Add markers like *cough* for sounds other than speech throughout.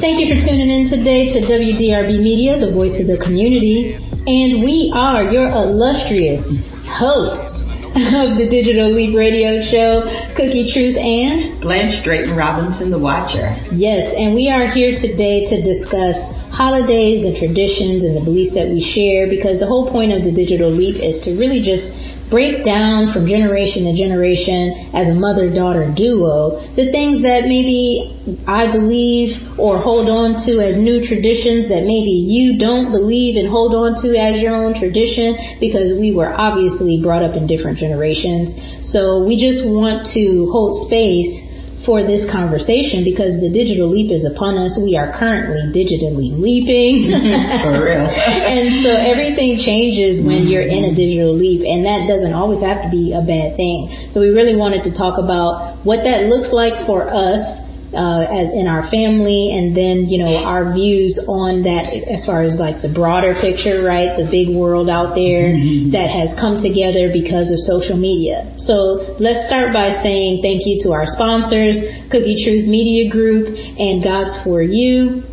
Thank you for tuning in today to WDRB Media, the voice of the community. And we are your illustrious hosts of the Digital Leap Radio Show, Cookie Truth and Blanche Drayton Robinson, the Watcher. Yes, and we are here today to discuss holidays and traditions and the beliefs that we share because the whole point of the Digital Leap is to really just break down from generation to generation as a mother daughter duo the things that maybe I believe or hold on to as new traditions that maybe you don't believe and hold on to as your own tradition because we were obviously brought up in different generations. So we just want to hold space for this conversation because the digital leap is upon us. We are currently digitally leaping. *laughs* For real. and so everything changes when you're in a digital leap and that doesn't always have to be a bad thing. So we really wanted to talk about what that looks like for us uh, as in our family, and then you know our views on that as far as like the broader picture, right? The big world out there mm-hmm. that has come together because of social media. So let's start by saying thank you to our sponsors, Cookie Truth Media Group and God's for You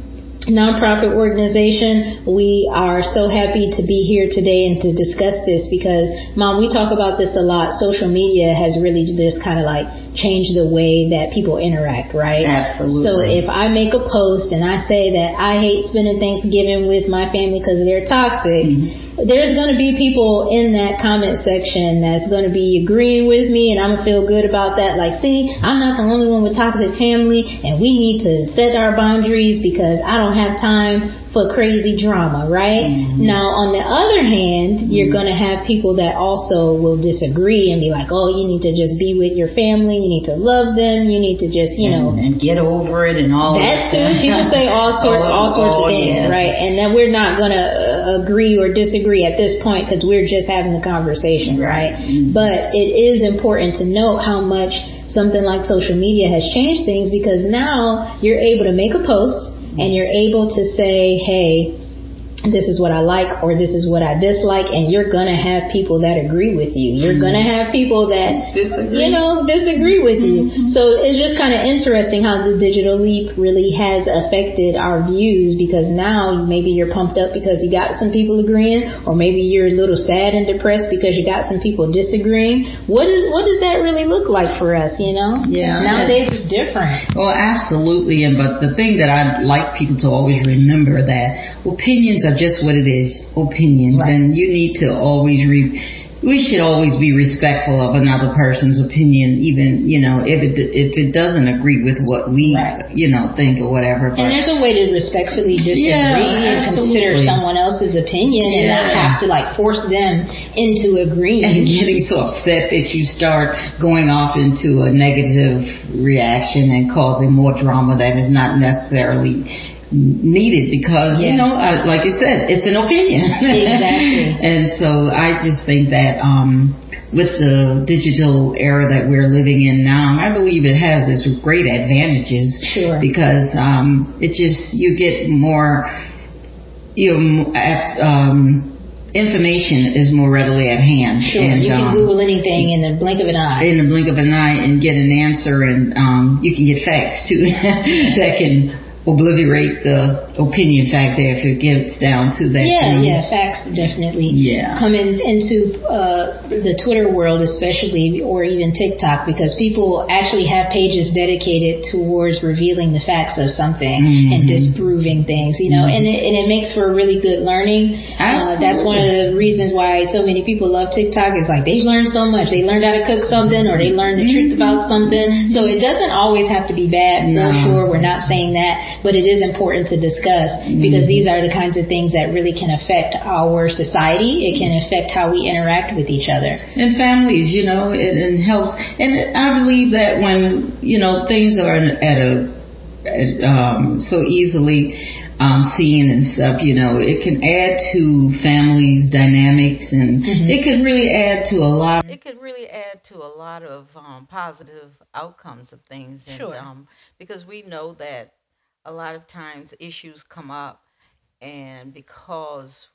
nonprofit organization. We are so happy to be here today and to discuss this because, Mom, we talk about this a lot. Social media has really just kind of like changed the way that people interact, right? Absolutely. So if I make a post and I say that I hate spending Thanksgiving with my family because they're toxic, mm-hmm there's going to be people in that comment section that's going to be agreeing with me and I'm going to feel good about that. Like, see, I'm not the only one with toxic family and we need to set our boundaries because I don't have time for crazy drama, right? Mm-hmm. Now, on the other hand, mm-hmm. you're going to have people that also will disagree and be like, oh, you need to just be with your family. You need to love them. You need to just, you know. And get over it and all that. too. People *laughs* say all, sort, oh, all sorts oh, of things, yes. right? And then we're not going to uh, agree or disagree at this point because we're just having the conversation, right? Mm-hmm. But it is important to note how much something like social media has changed things because now you're able to make a post and you're able to say, hey, this is what I like or this is what I dislike and you're gonna have people that agree with you. You're mm-hmm. gonna have people that disagree. you know disagree with you. Mm-hmm. So it's just kind of interesting how the digital leap really has affected our views because now maybe you're pumped up because you got some people agreeing or maybe you're a little sad and depressed because you got some people disagreeing. What is what does that really look like for us, you know? Yeah. Nowadays it's different. Well, absolutely and but the thing that I'd like people to always remember that opinions are just what it is, opinions, right. and you need to always re- we should always be respectful of another person's opinion, even you know if it if it doesn't agree with what we right. you know think or whatever. But, and there's a way to respectfully disagree yeah, and consider someone else's opinion yeah. and not have to like force them into agreeing. And getting so upset that you start going off into a negative reaction and causing more drama that is not necessarily needed because yeah. you know uh, like you said it's an opinion exactly *laughs* and so i just think that um with the digital era that we're living in now i believe it has its great advantages sure. because um it just you get more you know at um information is more readily at hand. Sure, and, you can um, Google anything in the blink of an eye. In the blink of an eye, and get an answer, and um, you can get facts too *laughs* that can obliterate the opinion factor if it gets down to that. Yeah, yeah, facts definitely yeah. come in, into uh, the Twitter world, especially, or even TikTok, because people actually have pages dedicated towards revealing the facts of something mm-hmm. and disproving things, you know, mm-hmm. and, it, and it makes for really good learning. Uh, that's one of the reasons why so many people love TikTok. Is like they've learned so much. They learned how to cook something, or they learned the mm-hmm. truth about something. So it doesn't always have to be bad. No. For sure, we're not saying that but it is important to discuss because mm-hmm. these are the kinds of things that really can affect our society. It can affect how we interact with each other. And families, you know, it, it helps. And I believe that when, you know, things are at a, at, um, so easily um, seeing and stuff, you know, it can add to families' dynamics and mm-hmm. it can really add to a lot. It could really add to a lot of um, positive outcomes of things. And, sure. Um, because we know that a lot of times issues come up and because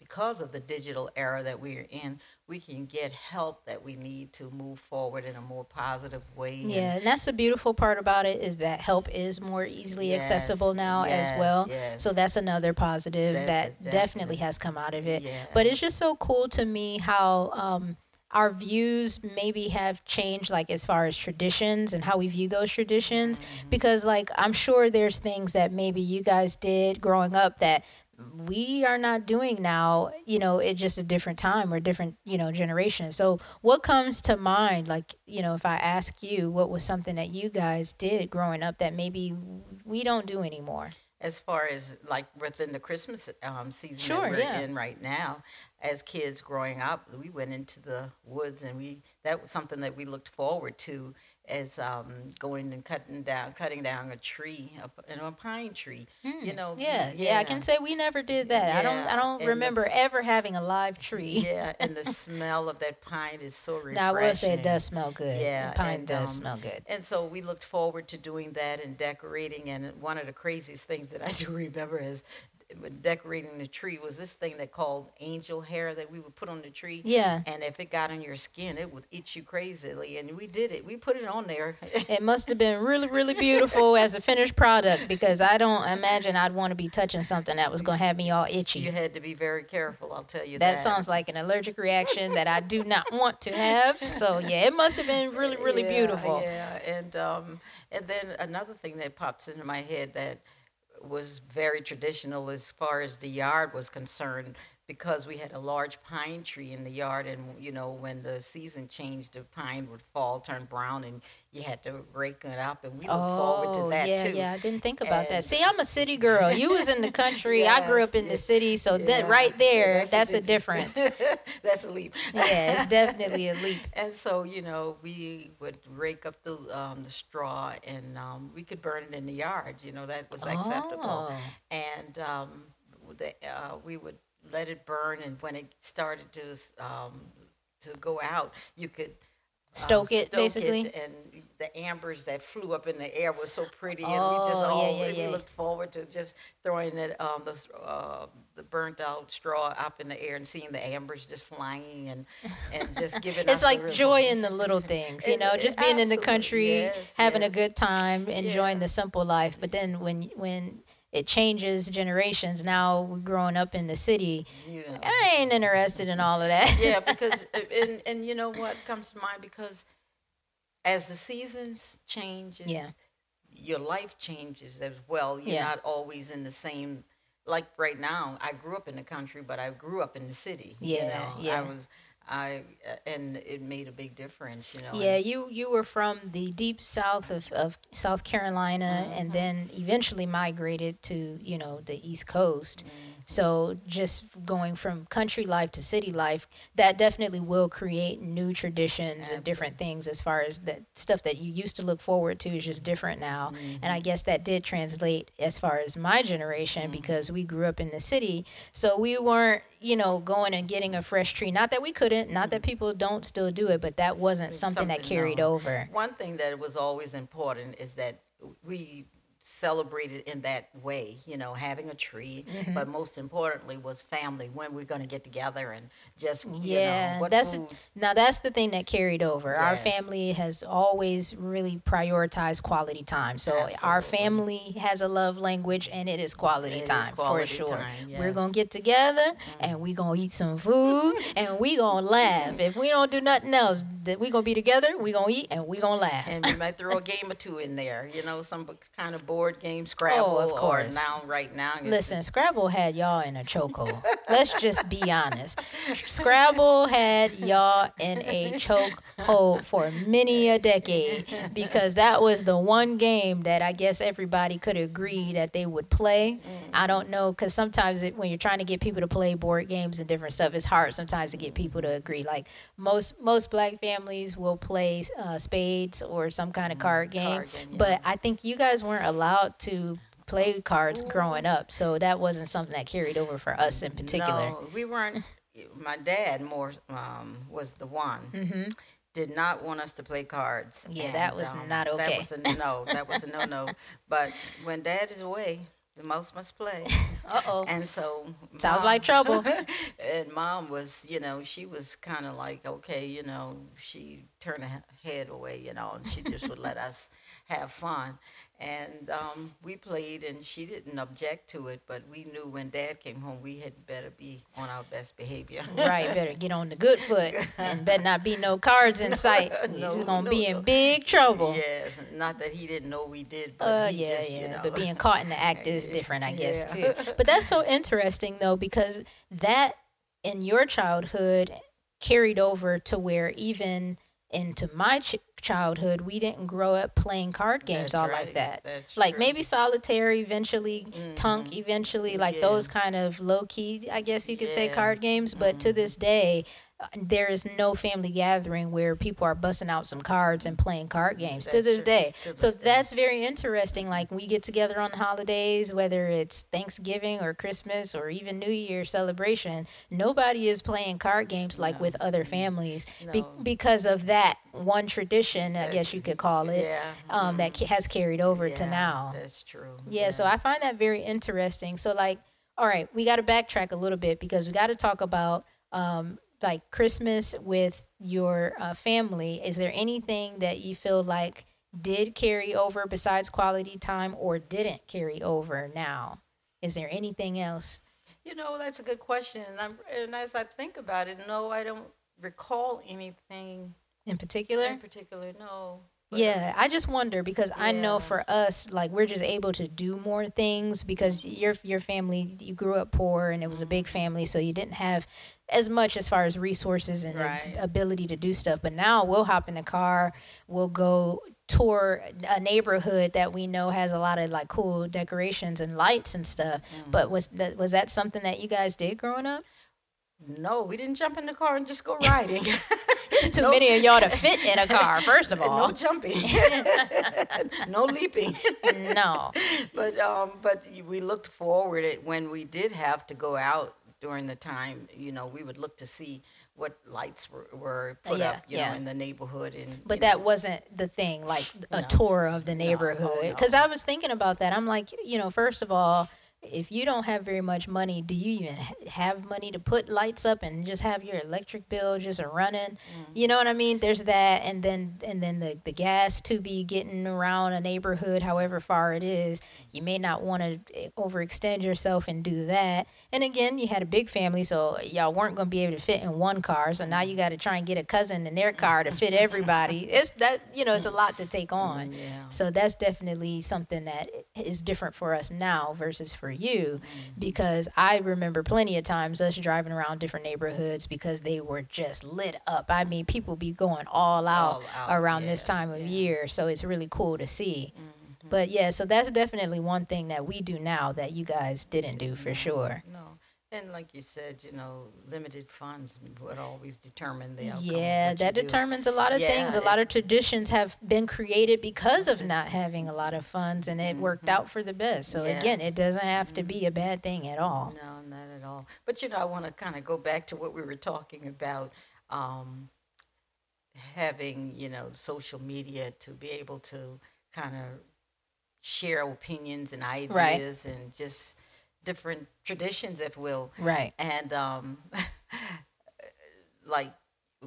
because of the digital era that we're in, we can get help that we need to move forward in a more positive way. Yeah, and that's the beautiful part about it is that help is more easily yes, accessible now yes, as well. Yes. So that's another positive that's that definitely. definitely has come out of it. Yeah. But it's just so cool to me how um, our views maybe have changed like as far as traditions and how we view those traditions. Mm-hmm. because like i'm sure there's things that maybe you guys did growing up that we are not doing now you know it's just a different time or different you know generation. So what comes to mind like you know if i ask you what was something that you guys did growing up that maybe we don't do anymore as far as like within the Christmas um, season sure, that we're yeah. in right now, as kids growing up, we went into the woods and we that was something that we looked forward to as um, going and cutting down cutting down a tree, a, a pine tree. Mm, you know, yeah, yeah, yeah, I can say we never did that. Yeah, I don't, I don't remember the, ever having a live tree. Yeah, and the *laughs* smell of that pine is so refreshing. Now I will say it does smell good. Yeah, the pine and, does um, smell good. And so we looked forward to doing that and decorating. And one of the craziest things that I *laughs* do remember is decorating the tree was this thing that called angel hair that we would put on the tree. Yeah. And if it got on your skin, it would itch you crazily. And we did it. We put it on there. *laughs* it must have been really, really beautiful as a finished product because I don't imagine I'd want to be touching something that was going to have me all itchy. You had to be very careful. I'll tell you that. That, sounds like an allergic reaction that I do not want to have. So yeah, it must have been really, really yeah, beautiful. Yeah. And um, and then another thing that pops into my head that was very traditional as far as the yard was concerned because we had a large pine tree in the yard and you know when the season changed the pine would fall turn brown and you had to rake it up and we look oh, forward to that yeah, too. yeah i didn't think about and that see i'm a city girl. You was in the country. *laughs* Yes, i grew up in yes, the city so yeah, that right there that's, that's, a, a difference. *laughs* That's a leap. Yeah it's definitely a leap. *laughs* And so you know we would rake up the um, the straw and um, we could burn it in the yard you know that was acceptable. Oh. and um, the, uh, we would let it burn, and when it started to um, to go out, you could stoke um, it stoke basically. It, and the ambers that flew up in the air was so pretty, and Oh, we just yeah, all yeah, we yeah. looked forward to just throwing it um, the uh, the burnt out straw up in the air and seeing the ambers just flying and and just *laughs* giving. it's like joy in the little things, you know, it- just being in the country, yes, having a good time, enjoying Yeah. the simple life. But then when when it changes generations, now we're growing up in the city. You know. I ain't interested in all of that. yeah, *laughs* because uh, and and you know what comes to mind because as the seasons changes, Yeah. your life changes as well. You're Yeah. not always in the same. Like right now, I grew up in the country, but I grew up in the city. you Yeah, know. yeah. I was, I, uh, and it made a big difference. You know. Yeah, you you were from the deep south of, of South Carolina, Mm-hmm. and then eventually migrated to you know the East Coast. Mm-hmm. So just going from country life to city life, that definitely will create new traditions and different things as far as that stuff that you used to look forward to is just different now. Mm-hmm. And I guess that did translate as far as my generation Mm-hmm. because we grew up in the city, so we weren't you know going and getting a fresh tree. Not that we couldn't, not that people don't still do it, but that wasn't something, that Mm-hmm. carried over. One thing that was always important is that we celebrated in that way, you know, having a tree, Mm-hmm. but most importantly was family when we're going to get together and just, you Yeah, know, what that's foods. now that's the thing that carried over. Our family has always really prioritized quality time. So our family has a love language, and it is quality It is time quality for sure. time, We're gonna get together and we're gonna eat some food and we gonna laugh. If we don't do nothing else, that we gonna be together. We gonna eat and we gonna laugh. And we might throw a game or two in there, you know, some kind of board game, Scrabble, Oh, of course. now, right now. Listen, Scrabble had y'all in a chokehold. *laughs* Let's just be honest. Scrabble had y'all in a chokehold for many a decade because that was the one game that I guess everybody could agree that they would play. I don't know because sometimes it, when you're trying to get people to play board games and different stuff, it's hard sometimes to get people to agree. Like most most black families will play uh, spades or some kind of card game, card game, yeah. but I think you guys weren't allowed to play cards growing up, so that wasn't something that carried over for us in particular. No, we weren't. My dad more um, was the one. hmm Did not want us to play cards. Yeah, that was um, not okay. That was a no. That was a no no. *laughs* but when dad is away, the mouse must play. *laughs* Uh oh. And so Sounds Mom- like trouble. *laughs* and mom was, you know, she was kind of like, okay, you know, she turned her head away, you know, and she just would let us have fun. And um, we played, and she didn't object to it, but we knew when dad came home, we had better be on our best behavior. right, better get on the good foot and better not be no cards in *laughs* sight. You're No, just gonna no, be in big trouble. Yes, not that he didn't know we did, but Uh, he yeah, just, yeah. you know. But being caught in the act is *laughs* different, I guess, Yeah. too. But that's so interesting, though, because that in your childhood carried over to where even into my ch- childhood, we didn't grow up playing card games That's all right. like that. That's like true. maybe solitaire eventually, tunk mm-hmm. eventually, like Yeah. those kind of low key, I guess you could say, card games. But to mm-hmm. this day, there is no family gathering where people are busting out some cards and playing card games to this true. day. To so this day. that's very interesting. Like we get together on the holidays, whether it's Thanksgiving or Christmas or even New Year celebration, nobody is playing card games like with other families be- because of that one tradition, I guess you could call it, Yeah. um, that ca- has carried over to now. That's true. Yeah, so I find that very interesting. So, like, all right, we got to backtrack a little bit because we got to talk about um, like Christmas with your uh, family. Is there anything that you feel like did carry over besides quality time or didn't carry over now? Is there anything else? You know, that's a good question. And, I'm, and as I think about it, no, I don't recall anything In particular, in particular. No. But, Yeah, I just wonder because I know for us, like we're just able to do more things because your your family you grew up poor and it was a big family, so you didn't have as much as far as resources and Right. ability to do stuff. But now we'll hop in the car, we'll go tour a neighborhood that we know has a lot of like cool decorations and lights and stuff. Mm-hmm. But was that was that something that you guys did growing up? No, we didn't jump in the car and just go riding. *laughs* It's too No. many of y'all to fit in a car. First of *laughs* all, no jumping. *laughs* no leaping. no. but um, but we looked forward at when we did have to go out during the time. You know, we would look to see what lights were, were put Yeah, up. You yeah. know, in the neighborhood and. But that know, wasn't the thing, like a No. tour of the neighborhood. no. Because I was thinking about that. I'm like, you know, first of all, if you don't have very much money, do you even have money to put lights up and just have your electric bill just running? Mm-hmm. You know what I mean? There's that, and then and then the the gas to be getting around a neighborhood, however far it is. You may not want to overextend yourself and do that. And again, you had a big family, so y'all weren't going to be able to fit in one car. So now you got to try and get a cousin in their car to fit everybody. *laughs* It's that you know, it's a lot to take on. Yeah. So that's definitely something that is different for us now versus for you because I remember plenty of times us driving around different neighborhoods because they were just lit up. I mean, people be going all out, All out, around this time of yeah. year. So it's really cool to see. Mm-hmm. But yeah, so that's definitely one thing that we do now that you guys didn't do for sure. No. And like you said, you know, limited funds would always determine the outcome. Yeah, that do. determines a lot of things. A Yeah, lot of traditions have been created because of not having a lot of funds, and it worked out for the best. So Mm-hmm. Yeah. again, it doesn't have to be a bad thing at all. No, not at all. But you know, I want to kind of go back to what we were talking about. Um, having you know social media to be able to kind of share opinions and ideas and just different traditions, if will. Right. And um, *laughs* like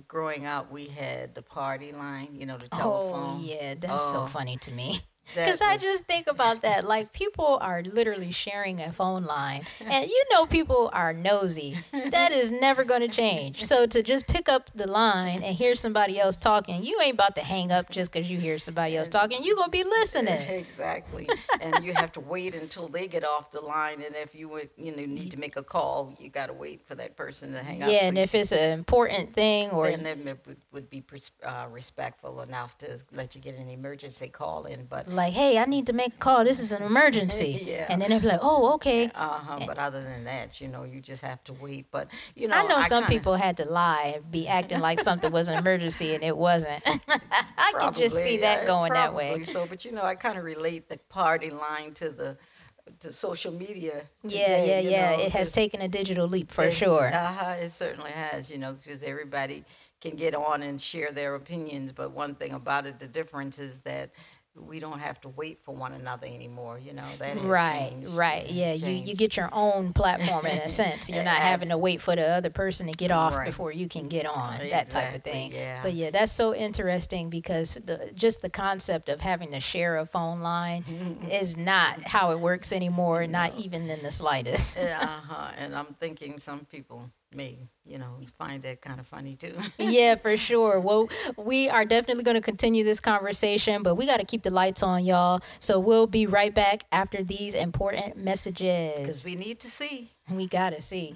growing up, we had the party line, you know, the telephone. Oh yeah, that's so Oh, funny to me. Because I just think about that. Like people are literally sharing a phone line, and you know people are nosy. That is never going to change. So to just pick up the line and hear somebody else talking, you ain't about to hang up just because you hear somebody else talking. You're gonna be listening. *laughs* Exactly, and you have to wait until they get off the line. And if you would, you know, need to make a call, you got to wait for that person to hang up. Yeah, and if it's an important thing or then them it would, would be uh, respectful enough to let you get an emergency call in. But like, hey, I need to make a call. This is an emergency. *laughs* Yeah. And then they'll be like, oh, okay. uh-huh, but other than that, you know, you just have to wait. But you know, I know some kinda- people had to lie and be acting like something was an emergency and it wasn't. *laughs* I could just see that uh, going that way. So, but you know, I kind of relate the party line to the to social media. Yeah, today, yeah, you yeah. know, It has taken a digital leap for sure. Uh-huh, it certainly has, you know, because everybody can get on and share their opinions. But one thing about it, the difference is that we don't have to wait for one another anymore. You know that Right, changed. right. It Yeah, you, you get your own platform in a *laughs* sense. You're not having to wait for the other person to get off Right. before you can get on. That type of thing. yeah. But yeah, that's so interesting because the just the concept of having to share a phone line is not how it works anymore, not even in the slightest. *laughs* uh huh. And I'm thinking some people may, you know, find that kind of funny too. *laughs* yeah, for sure. Well, we are definitely going to continue this conversation, but we got to keep the lights on, y'all. So we'll be right back after these important messages. Because we need to see. We got to see.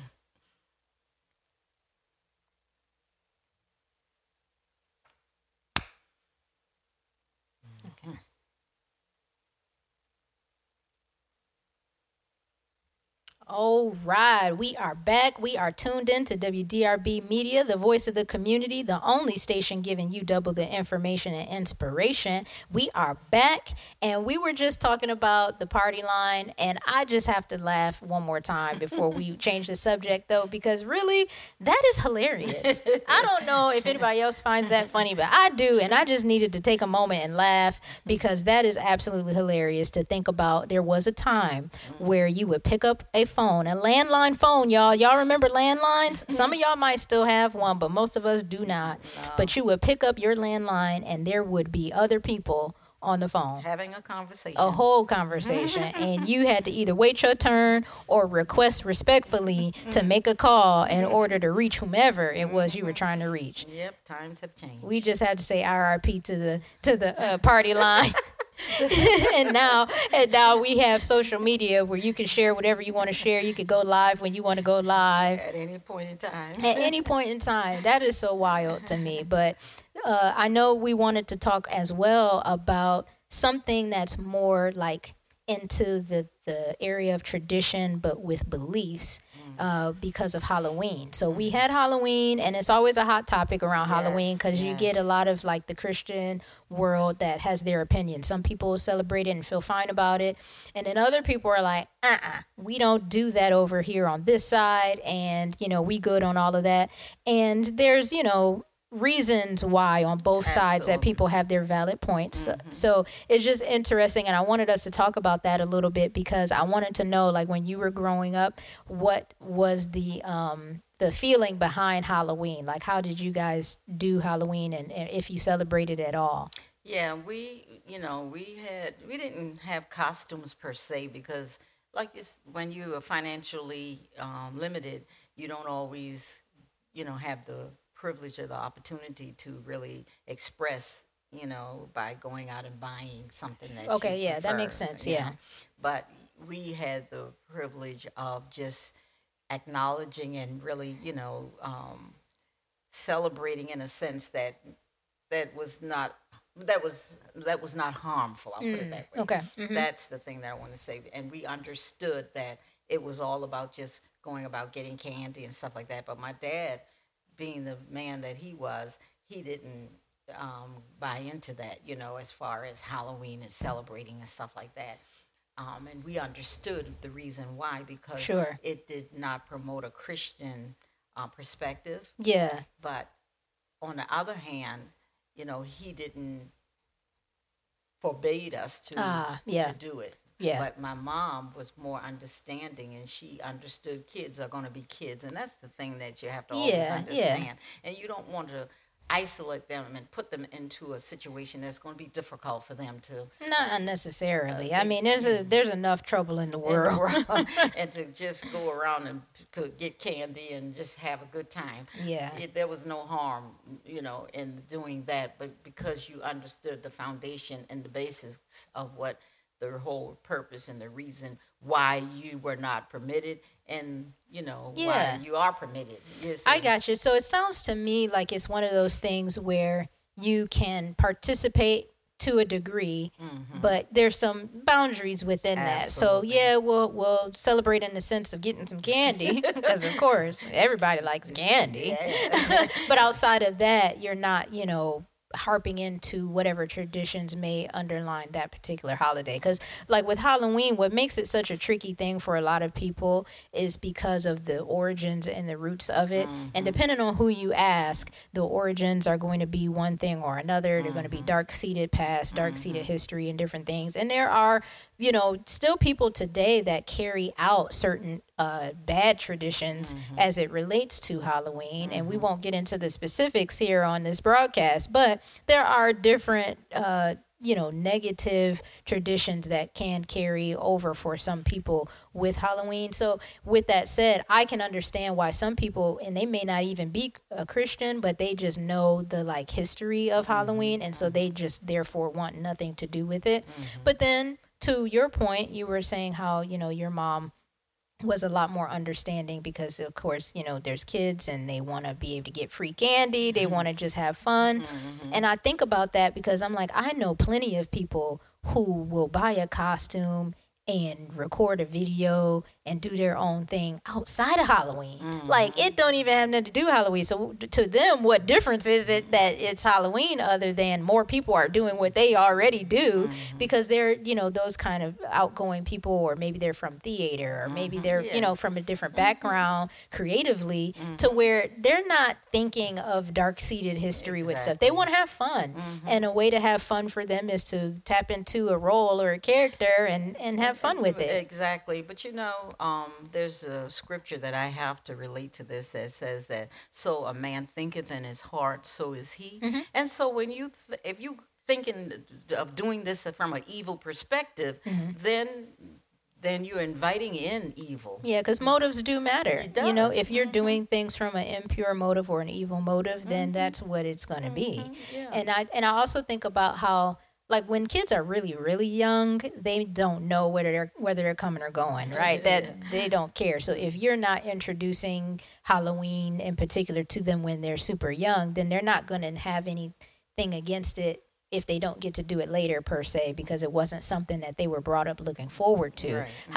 All right, we are back. We are tuned in to WDRB Media, the voice of the community, the only station giving you double the information and inspiration. We are back, and we were just talking about the party line, and I just have to laugh one more time before we *laughs* change the subject, though, because really, that is hilarious. I don't know if anybody else finds that funny, but I do, and I just needed to take a moment and laugh because that is absolutely hilarious to think about. There was a time where you would pick up a phone, a landline phone, y'all. Y'all remember landlines? Mm-hmm. Some of y'all might still have one, but most of us do mm-hmm. not. But you would pick up your landline, and there would be other people on the phone Having a conversation. a whole conversation *laughs* and you had to either wait your turn or request respectfully to mm-hmm. make a call in order to reach whomever it was you were trying to reach Yep, times have changed. we just had to say RRP to the to the uh, party line *laughs* *laughs* and now and now we have social media where you can share whatever you want to share you could go live when you want to go live at any point in time. at any point in time. That is so wild to me. But uh, I know we wanted to talk as well about something that's more like into the, the area of tradition, but with beliefs. Uh, because of Halloween. So we had Halloween, and it's always a hot topic around Halloween Yes, because you get a lot of like the Christian world that has their opinion. Some people celebrate it and feel fine about it, and then other people are like, uh uh we don't do that over here on this side, and you know, we good on all of that. And there's, you know, reasons why on both sides that people have their valid points. So it's just interesting. And I wanted us to talk about that a little bit because I wanted to know, like, when you were growing up, what was the, um, the feeling behind Halloween? Like, how did you guys do Halloween and, and if you celebrated at all? Yeah, we, you know, we had, we didn't have costumes per se because, like, it's, when you are financially um, limited, you don't always, you know, have the privilege or the opportunity to really express, you know, by going out and buying something that. Okay, yeah, that makes sense, yeah. know. But we had the privilege of just acknowledging and really, you know, um, celebrating in a sense that that was not that was that was not harmful. I'll put it that way. Mm, okay, mhm. That's the thing that I want to say. And we understood that it was all about just going about getting candy and stuff like that. But my dad, being the man that he was, he didn't um, buy into that. You know, as far as Halloween and celebrating and stuff like that. Um, and we understood the reason why because Sure. it did not promote a Christian uh, perspective. Yeah. But on the other hand, you know, he didn't forbade us to Ah, yeah. to do it. Yeah. But my mom was more understanding, and she understood kids are going to be kids, and that's the thing that you have to always Yeah, yeah. understand. And you don't want to isolate them and put them into a situation that's going to be difficult for them to Not unnecessarily. Uh, I mean, there's a there's enough trouble in the world. world, *laughs* and to just go around and get candy and just have a good time. Yeah. It, there was no harm, you know, in doing that, but because you understood the foundation and the basis of what the whole purpose and the reason why you were not permitted, and you know Yeah. why you are permitted. I got you. So it sounds to me like it's one of those things where you can participate to a degree, but there's some boundaries within that. So Mm-hmm. Yeah, we'll we'll celebrate in the sense of getting some candy *laughs* because of course everybody likes candy. Yeah. *laughs* *laughs* but outside of that, you're not, you know, harping into whatever traditions may underline that particular holiday because like with halloween what makes it such a tricky thing for a lot of people is because of the origins and the roots of it mm-hmm. and depending on who you ask the origins are going to be one thing or another mm-hmm. they're going to be dark seated past dark seated mm-hmm. history and different things and there are you know, still people today that carry out certain uh, bad traditions mm-hmm. as it relates to Halloween. Mm-hmm. And we mm-hmm. won't get into the specifics here on this broadcast, but there are different, uh, you know, negative traditions that can carry over for some people with Halloween. So, with that said, I can understand why some people, and they may not even be a Christian, but they just know the like history of mm-hmm. Halloween. And so they just therefore want nothing to do with it. Mm-hmm. But then to your point, you were saying how, you know, your mom was a lot more understanding because of course you know there's kids and they want to be able to get free candy they mm-hmm. want to just have fun mm-hmm. and i think about that because i'm like i know plenty of people who will buy a costume and record a video and do their own thing outside of Halloween. Mm-hmm. Like it don't even have nothing to do Halloween. So to them, what difference is it that it's Halloween other than more people are doing what they already do mm-hmm. because they're, you know, those kind of outgoing people or maybe they're from theater or maybe mm-hmm. they're, yeah. you know, from a different mm-hmm. background creatively to mm-hmm. where they're not thinking of dark-seated history exactly. with stuff. They want to have fun. Mm-hmm. And a way to have fun for them is to tap into a role or a character and and have fun with it. Exactly. But you know, um, there's a scripture that I have to relate to this that says that so a man thinketh in his heart, so is he. Mm-hmm. And so when you, th- if you thinking of doing this from an evil perspective, mm-hmm. then then you're inviting in evil. Yeah, because motives do matter. You know, if you're mm-hmm. doing things from an impure motive or an evil motive, then mm-hmm. that's what it's going to be. Mm-hmm. Yeah. And I and I also think about how like when kids are really really young they don't know whether they're whether they're coming or going right that they don't care so if you're not introducing halloween in particular to them when they're super young then they're not going to have anything against it if they don't get to do it later per se because it wasn't something that they were brought up looking forward to right. mm-hmm.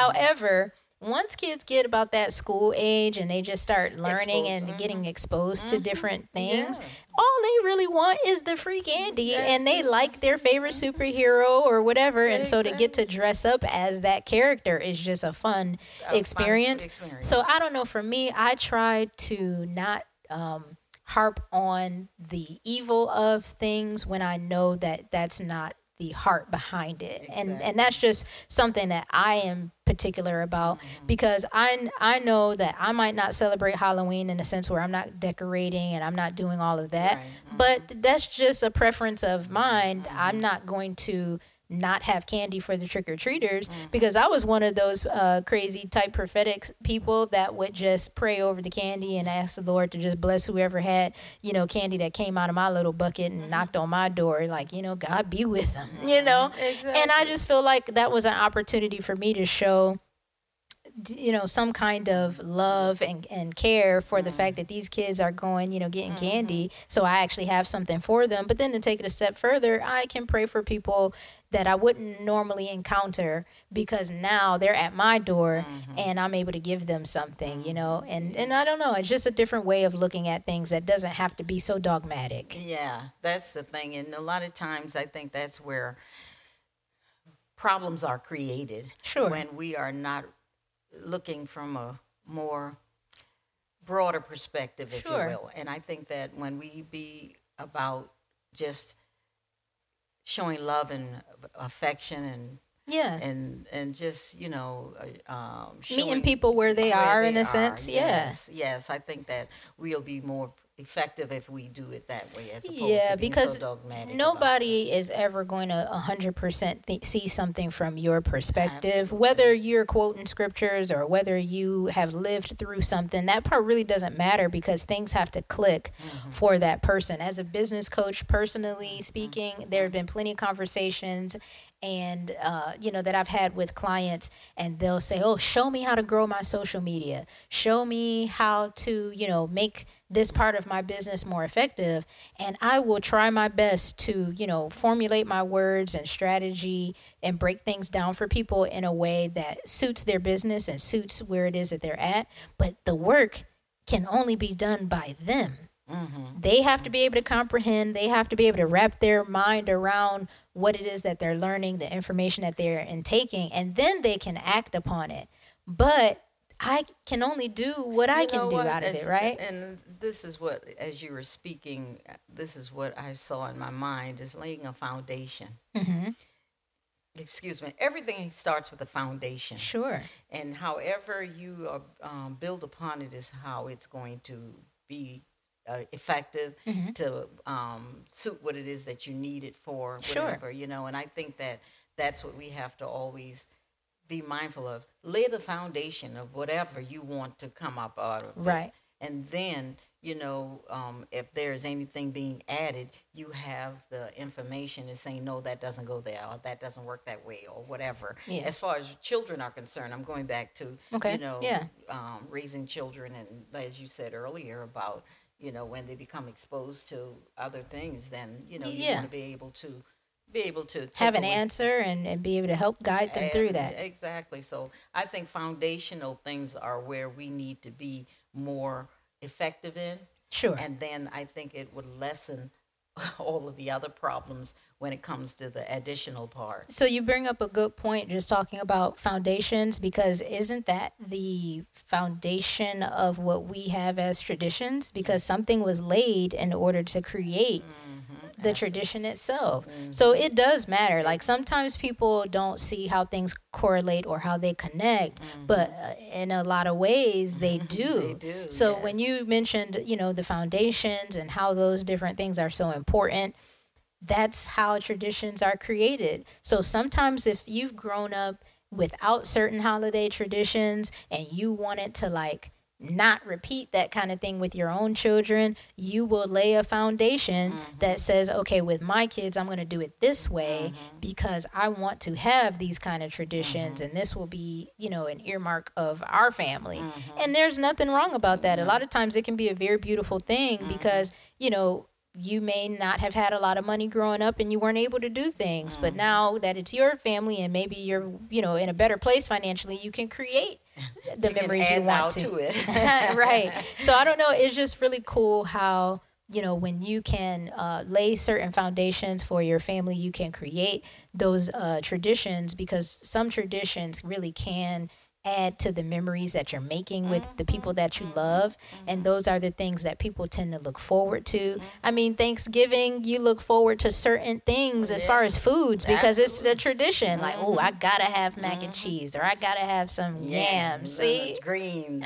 Once kids get about that school age and they just start learning exposed. and mm-hmm. getting exposed mm-hmm. to different things, yeah. all they really want is the free candy and they like their favorite superhero or whatever. And so to get to dress up as that character is just a fun, a experience. fun experience. So I don't know, for me, I try to not um, harp on the evil of things when I know that that's not the heart behind it exactly. and and that's just something that i am particular about mm-hmm. because i i know that i might not celebrate halloween in the sense where i'm not decorating and i'm not doing all of that right. mm-hmm. but that's just a preference of mine mm-hmm. i'm not going to not have candy for the trick or treaters mm-hmm. because I was one of those uh, crazy type prophetic people that would just pray over the candy and ask the Lord to just bless whoever had you know candy that came out of my little bucket and mm-hmm. knocked on my door like you know God be with them you know exactly. and I just feel like that was an opportunity for me to show you know some kind of love and, and care for the fact mm. that these kids are going you know getting mm-hmm. candy so i actually have something for them but then to take it a step further i can pray for people that i wouldn't normally encounter because now they're at my door mm-hmm. and i'm able to give them something you know mm-hmm. and and i don't know it's just a different way of looking at things that doesn't have to be so dogmatic yeah that's the thing and a lot of times i think that's where problems are created sure when we are not looking from a more broader perspective, if sure. you will. And I think that when we be about just showing love and affection and yeah. and and just you know uh, um, meeting people where they where are they in a are. sense. Yes, yes i think that we'll be more effective if we do it that way as opposed yeah, to because so dogmatic. nobody is ever going to 100% th- see something from your perspective Absolutely. whether you're quoting scriptures or whether you have lived through something that part really doesn't matter because things have to click mm-hmm. for that person as a business coach personally mm-hmm. speaking mm-hmm. there have been plenty of conversations and uh, you know that I've had with clients, and they'll say, "Oh, show me how to grow my social media. Show me how to, you know, make this part of my business more effective." And I will try my best to, you know, formulate my words and strategy and break things down for people in a way that suits their business and suits where it is that they're at. But the work can only be done by them Mm-hmm. They have to be able to comprehend. They have to be able to wrap their mind around what it is that they're learning, the information that they're intaking, and then they can act upon it. But I can only do what you I can do what? out of as, it, right? And this is what, as you were speaking, this is what I saw in my mind is laying a foundation. Mm-hmm. Excuse me. Everything starts with a foundation. Sure. And however you um, build upon it is how it's going to be uh, effective mm-hmm. to um, suit what it is that you need it for, whatever, sure. you know. And I think that that's what we have to always be mindful of. Lay the foundation of whatever you want to come up out of right. It. And then, you know, um, if there's anything being added, you have the information and saying, no, that doesn't go there, or that doesn't work that way, or whatever. Yeah. As far as children are concerned, I'm going back to, okay. you know, yeah. um, raising children, and as you said earlier about you know, when they become exposed to other things, then, you know, you yeah. want to be able to be able to have an away. answer and, and be able to help guide them and through that. Exactly. So I think foundational things are where we need to be more effective in. Sure. And then I think it would lessen *laughs* all of the other problems when it comes to the additional part. So you bring up a good point just talking about foundations because isn't that the foundation of what we have as traditions because something was laid in order to create mm-hmm. The tradition itself. Mm-hmm. So it does matter. Like sometimes people don't see how things correlate or how they connect, mm-hmm. but uh, in a lot of ways they *laughs* do. they do so yes. when you mentioned, you know, the foundations and how those different things are so important, that's how traditions are created. So sometimes if you've grown up without certain holiday traditions and you wanted to like not repeat that kind of thing with your own children, you will lay a foundation mm-hmm. that says, okay, with my kids, I'm going to do it this way mm-hmm. because I want to have these kind of traditions, mm-hmm. and this will be, you know, an earmark of our family. Mm-hmm. And there's nothing wrong about that. A lot of times it can be a very beautiful thing mm-hmm. because, you know, you may not have had a lot of money growing up and you weren't able to do things but now that it's your family and maybe you're you know in a better place financially you can create *laughs* the you memories you want to, to it. *laughs* Right. *laughs* So i don't know it's just really cool how you know when you can uh, lay certain foundations for your family you can create those uh, traditions because some traditions really can add to the memories that you're making with the people that you mm-hmm. love. And those are the things that people tend to look forward to. Mm-hmm. I mean, Thanksgiving, you look forward to certain things as far as foods because it's the tradition. Like, oh, I gotta have mac and mm-hmm. cheese or I gotta have some yams. See? Greens.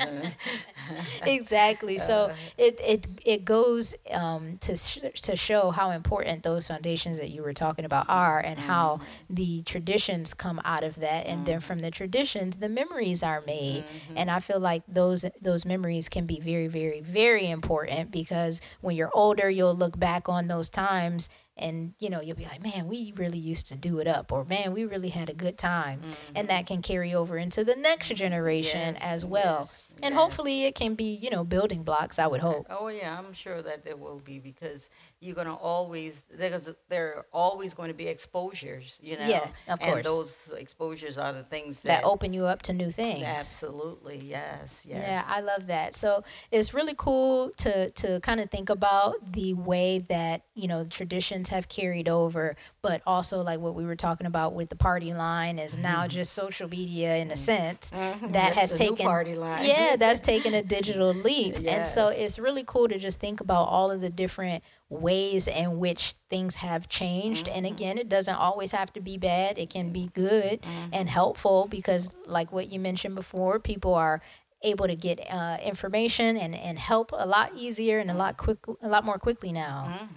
*laughs* exactly. So uh. it, it, it goes um, to, sh- to show how important those foundations that you were talking about are and how the traditions come out of that. And then from the traditions, the memories memories are made mm-hmm. and i feel like those those memories can be very very very important because when you're older you'll look back on those times and you know you'll be like man we really used to do it up or man we really had a good time mm-hmm. and that can carry over into the next generation yes, as well yes, and yes. hopefully it can be you know building blocks i would eh, hope. oh yeah i'm sure that there will be because you're going to always there's there are always going to be exposures you know? Yeah of course. and those exposures are the things that, that open you up to new things. Absolutely yes yes. Yeah i love that. So it's really cool to to kind of think about the way that you know traditions have carried over but also like what we were talking about with the party line is now mm-hmm. just social media in a mm-hmm. sense mm-hmm. that has taken party line yeah that's taken a digital leap yes. and so it's really cool to just think about all of the different ways in which things have changed. Mm-hmm. And again, it doesn't always have to be bad, it can be good mm-hmm. and helpful because, like what you mentioned before, people are able to get uh, information and, and help a lot easier and a lot quick a lot more quickly now.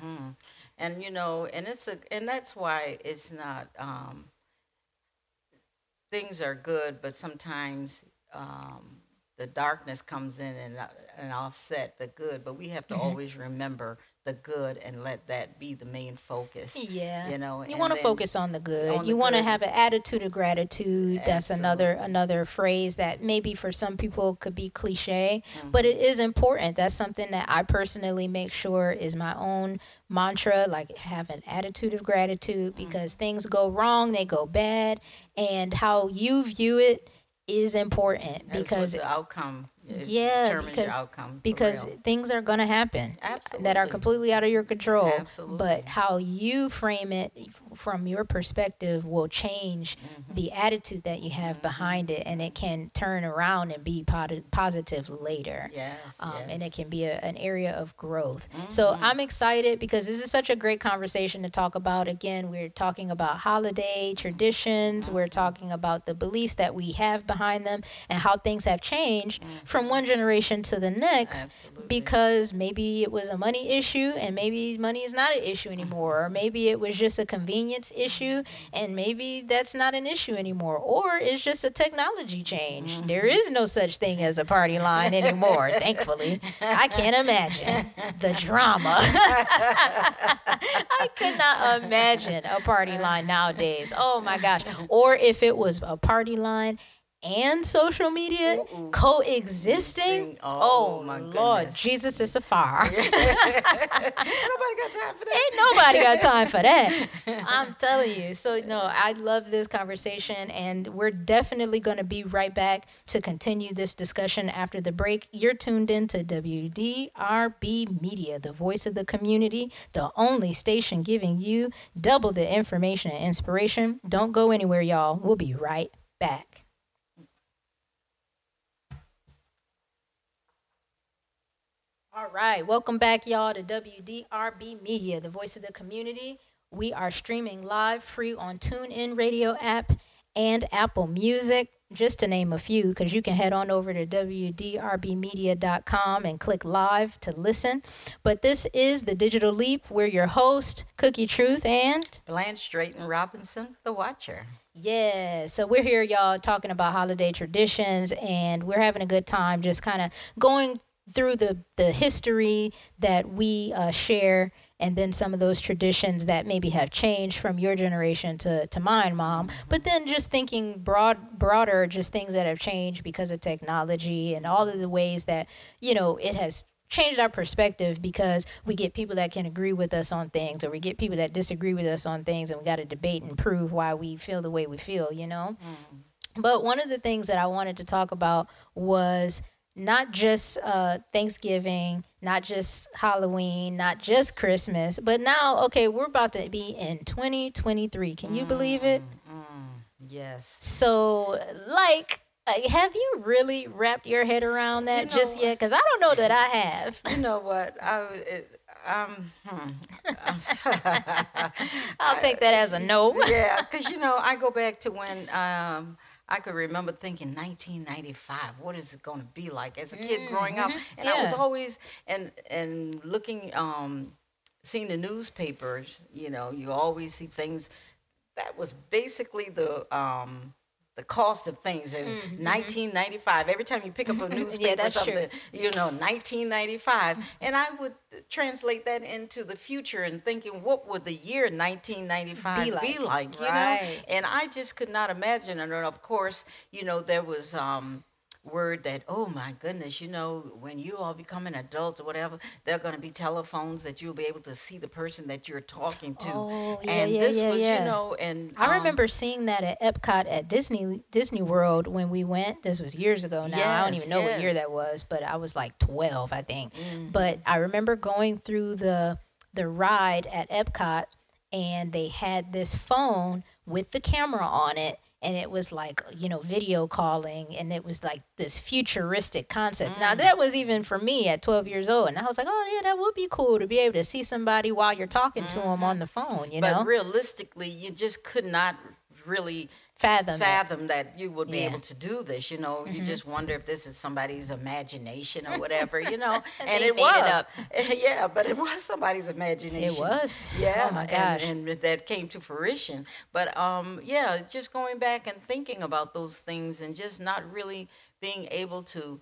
And you know, and it's a and that's why it's not um, things are good, but sometimes um, the darkness comes in and uh, and offset the good. But we have to mm-hmm. always remember the good and let that be the main focus. Yeah. You know, you want to focus on the good. On you want to have an attitude of gratitude. Absolutely. That's another another phrase that maybe for some people could be cliche, mm-hmm. but it is important. That's something that I personally make sure is my own mantra like have an attitude of gratitude mm-hmm. because mm-hmm. things go wrong, they go bad, and how you view it is important because the outcome. Yeah, because outcome because real. things are going to happen Absolutely. that are completely out of your control. Absolutely. But how you frame it from your perspective will change Mm-hmm. the attitude that you have behind it, and it can turn around and be poti- positive later. Yes. Um, yes. And it can be a, an area of growth. So I'm excited because this is such a great conversation to talk about. Again, we're talking about holiday traditions, we're talking about the beliefs that we have behind them, and how things have changed from one generation to the next Absolutely. because maybe it was a money issue and maybe money is not an issue anymore or maybe it was just a convenience issue and maybe that's not an issue anymore or it's just a technology change. Mm-hmm. There is no such thing as a party line anymore *laughs* thankfully. I can't imagine the drama. *laughs* I could not imagine a party line nowadays. Oh my gosh. Or if it was a party line and social media Ooh-ooh. coexisting. Oh, oh, Oh, my Lord, goodness. Jesus is a fire. *laughs* Nobody got time for that. Ain't nobody got time for that. *laughs* I'm telling you. So no, I love this conversation and we're definitely going to be right back to continue this discussion after the break. You're tuned in to WDRB Media, the voice of the community, the only station giving you double the information and inspiration. Don't go anywhere, y'all. We'll be right back. Right, welcome back, y'all, to WDRB Media, the voice of the community. We are streaming live free on TuneIn Radio app and Apple Music, just to name a few, because you can head on over to WDRBmedia.com and click live to listen. But this is the Digital Leap. We're your host, Cookie Truth, and Blanche Drayton Robinson, the Watcher. yeah, so we're here, y'all, talking about holiday traditions, and we're having a good time just kind of going through the, the history that we uh, share and then some of those traditions that maybe have changed from your generation to, to mine, mom. But then just thinking broad broader, just things that have changed because of technology and all of the ways that, you know, it has changed our perspective because we get people that can agree with us on things or we get people that disagree with us on things and we got to debate and prove why we feel the way we feel, you know? But one of the things that I wanted to talk about was not just uh, Thanksgiving, not just Halloween, not just Christmas, but now, okay, we're about to be in 2023. Can you believe it? Yes. So, like, like, have you really wrapped your head around that You know just yet? Because I don't know that I have. You know what? I it, um. Hmm. *laughs* I'll take that as a no. *laughs* yeah, because you know, I go back to when um, I could remember thinking 1995. What is it going to be like as a kid growing up? And I was always and and looking, um, seeing the newspapers. You know, you always see things that was basically the. Um, the cost of things in 1995. Every time you pick up a *laughs* newspaper, or that's true. something, you know, 1995, and I would translate that into the future and thinking, what would the year 1995 Be be like. like? you Right. know? And I just could not imagine. And of course, you know, there was um, word that, oh my goodness, you know, when you all become an adult or whatever, there are going to be telephones that you'll be able to see the person that you're talking to. Oh, yeah, and yeah, this yeah, was, yeah. you know, and I um, remember seeing that at Epcot at Disney Disney World when we went. This was years ago now. I don't even know what year that was, but I was like 12, I think. Mm-hmm. But I remember going through the the ride at Epcot and they had this phone with the camera on it and it was like, you know, video calling and it was like this futuristic concept. Now Mm. that was even for me at 12 years old and I was like, "Oh, yeah, that would be cool to be able to see somebody while you're talking to them on the phone, you Mm-hmm. but know?" realistically, you just could not really Fathom it. that you would be Yeah. Mm-hmm. able to do this. You know, you just wonder if this is somebody's imagination or *laughs* whatever. You know, *laughs* and it was. it up. *laughs* yeah, but it was somebody's imagination. It was. Yeah. Oh my gosh. And, and that came to fruition. But um, yeah, just going back and thinking about those things and just not really being able to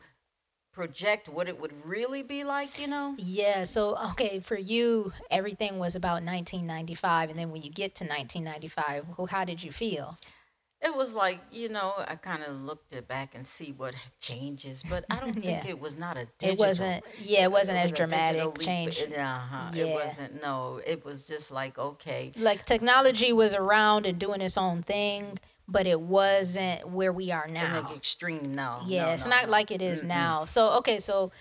project what it would really be like. You know. Yeah, so okay, for you, everything was about 1995, and then when you get to 1995, who- how did you feel? It was like, you know, I kind of looked it back and see what changes, but I don't *laughs* think it was not a digital. It wasn't, yeah, it wasn't as was a dramatic change. It, uh-huh. Yeah. it wasn't. No, it was just like okay. Like technology was around and doing its own thing, but it wasn't where we are now. The extreme, no. Yeah, no, it's no, not no. like it is now. So okay, so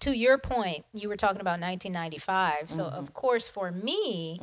to your point, you were talking about 1995. So Mm-hmm. of course, for me,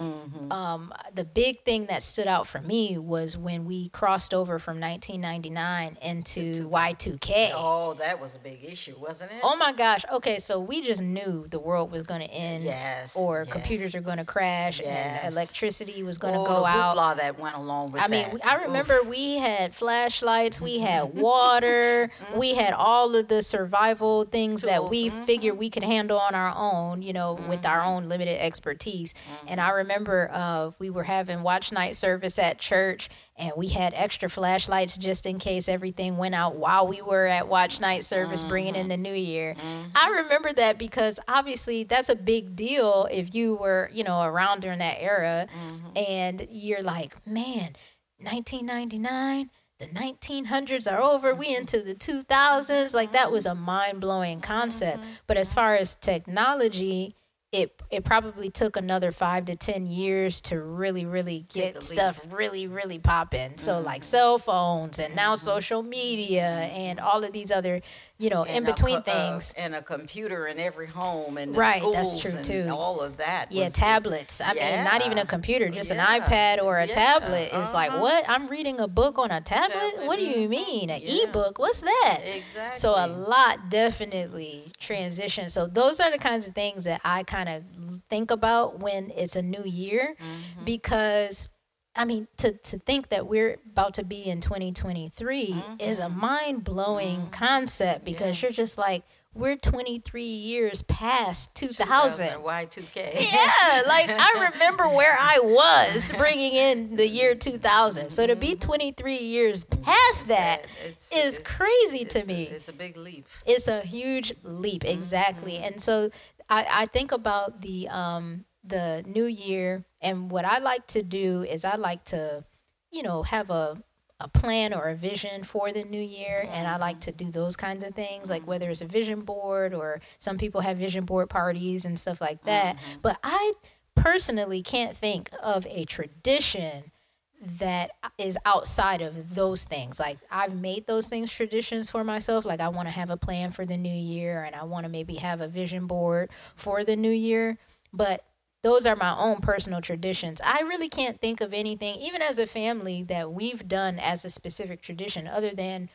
um, the big thing that stood out for me was when we crossed over from 1999 into Y2K. Oh, that was a big issue, wasn't it? Oh my gosh. Okay, so we just knew the world was going to end Yes, or yes. computers are going to crash Yes. and electricity was going to oh, go the out. hoopla that went along with I mean, that. we- I remember Oof. we had flashlights, we had *laughs* water, we had all of the survival things that Tools, we mhm. figured mm-hmm. we could handle on our own, you know, with our mm-hmm. own limited expertise. And I mm-hmm. remember uh, we were having watch night service at church, and we had extra flashlights just in case everything went out while we were at watch night service bringing in the new year. I remember that because obviously that's a big deal if you were, you know, around during that era and you're like, man, 1999, the 1900s are over. We into the 2000s. Like that was a mind-blowing concept. But as far as technology, it it probably took another five to ten years to really really get stuff really really popping. So like cell phones and now social media and all of these other you know in And a between co- uh, things. and a computer in every home and the Right, that's true, and too. All of that. Yeah, was- tablets. I mean, not even a computer, just an iPad or a Yeah. tablet. It's like, Uh-huh. what? I'm reading a book on a tablet? Tablet, What do you mhm. mean? An Yeah. ebook? What's that? Exactly. So a lot definitely transition. So those are the kinds of things that I kind of think about when it's a new year Mm-hmm. because I mean to to think that we're about to be in 2023 mm-hmm. is a mind-blowing mm-hmm. concept because you're just like we're 23 years past 2000. Y2K. *laughs* Yeah, like I remember where I was *laughs* bringing in the year 2000. So to be mm-hmm. 23 years past that It's- is it's- crazy to it's a- me it's a big leap. it's a huge leap exactly and so I, I think about the um the new year and what i like to do is i like to you know have a a plan or a vision for the new year and i like to do those kinds of things like mm-hmm. whether it's a vision board or some people have vision board parties and stuff like that mm-hmm. but i personally can't think of a tradition that is outside of those things. Like I've made those things traditions for myself. Like I want to have a plan for the new year and I want to maybe have a vision board for the new year. But those are my own personal traditions. I really can't think of anything, even as a family, that we've done as a specific tradition other than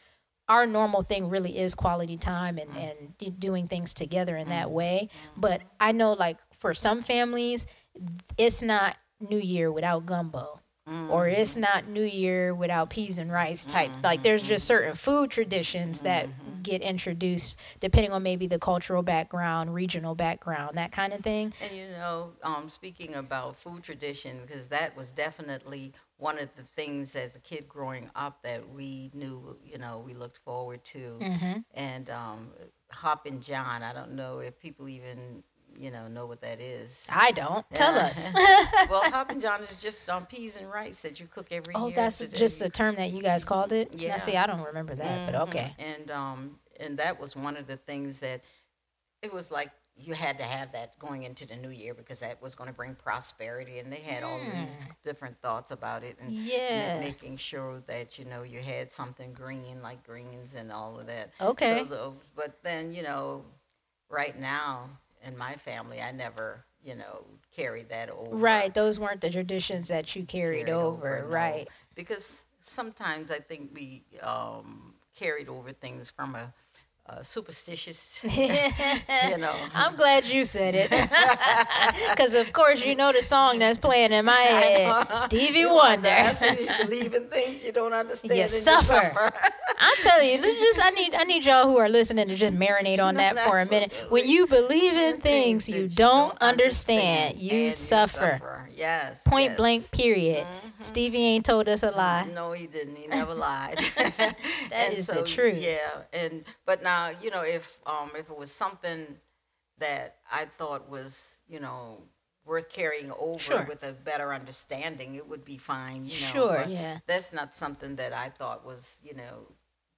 our normal thing really is quality time and, mm. and doing things together in that mm. way. But I know like for some families, it's not New Year without gumbo. Or it's not New Year without peas and rice type. Like there's just certain food traditions that get introduced depending on maybe the cultural background, regional background, that kind of thing. And you know, um, speaking about food tradition, because that was definitely one of the things as a kid growing up that we knew, you know, we looked forward to. Mm-hmm. And um, Hoppin' John, I don't know if people even, you know, know what that is. I don't. Tell us. *laughs* well, *laughs* Hoppin' John is just um, peas and rice that you cook every oh, year. that's so that just you a term that you guys called it? Yeah. Now, see, I don't remember that, but Mhm. okay. And um, and that was one of the things that it was like you had to have that going into the new year because that was going to bring prosperity, and they had all these different thoughts about it, and Hmm. Yeah. making sure that you know you had something green like greens and all of that. Okay. So the, but then you know, right now in my family, I never you know carried that over. Right. Those weren't the traditions that you carried, carried over. no. Right. Because sometimes I think we um, carried over things from a, a superstitious, *laughs* you know. I'm glad you said it. *laughs* Because, of course, you know the song that's playing in my *laughs* head Stevie You Wonder. underestimate- You believe in things you don't understand. You and suffer. I'm telling you, this just I need I need y'all who are listening to just marinate on that for a minute. When you believe in things you don't understand, you suffer. Yes. Point yes. blank, period. Mm-hmm. Stevie ain't told us a lie. No, he didn't. He never *laughs* lied. That *laughs* that is is the truth. Yeah, and but now you know if um if it was something that I thought was you know worth carrying over Sure. with a better understanding, it would be fine. You know, Sure, but yeah. That's not something that I thought was you know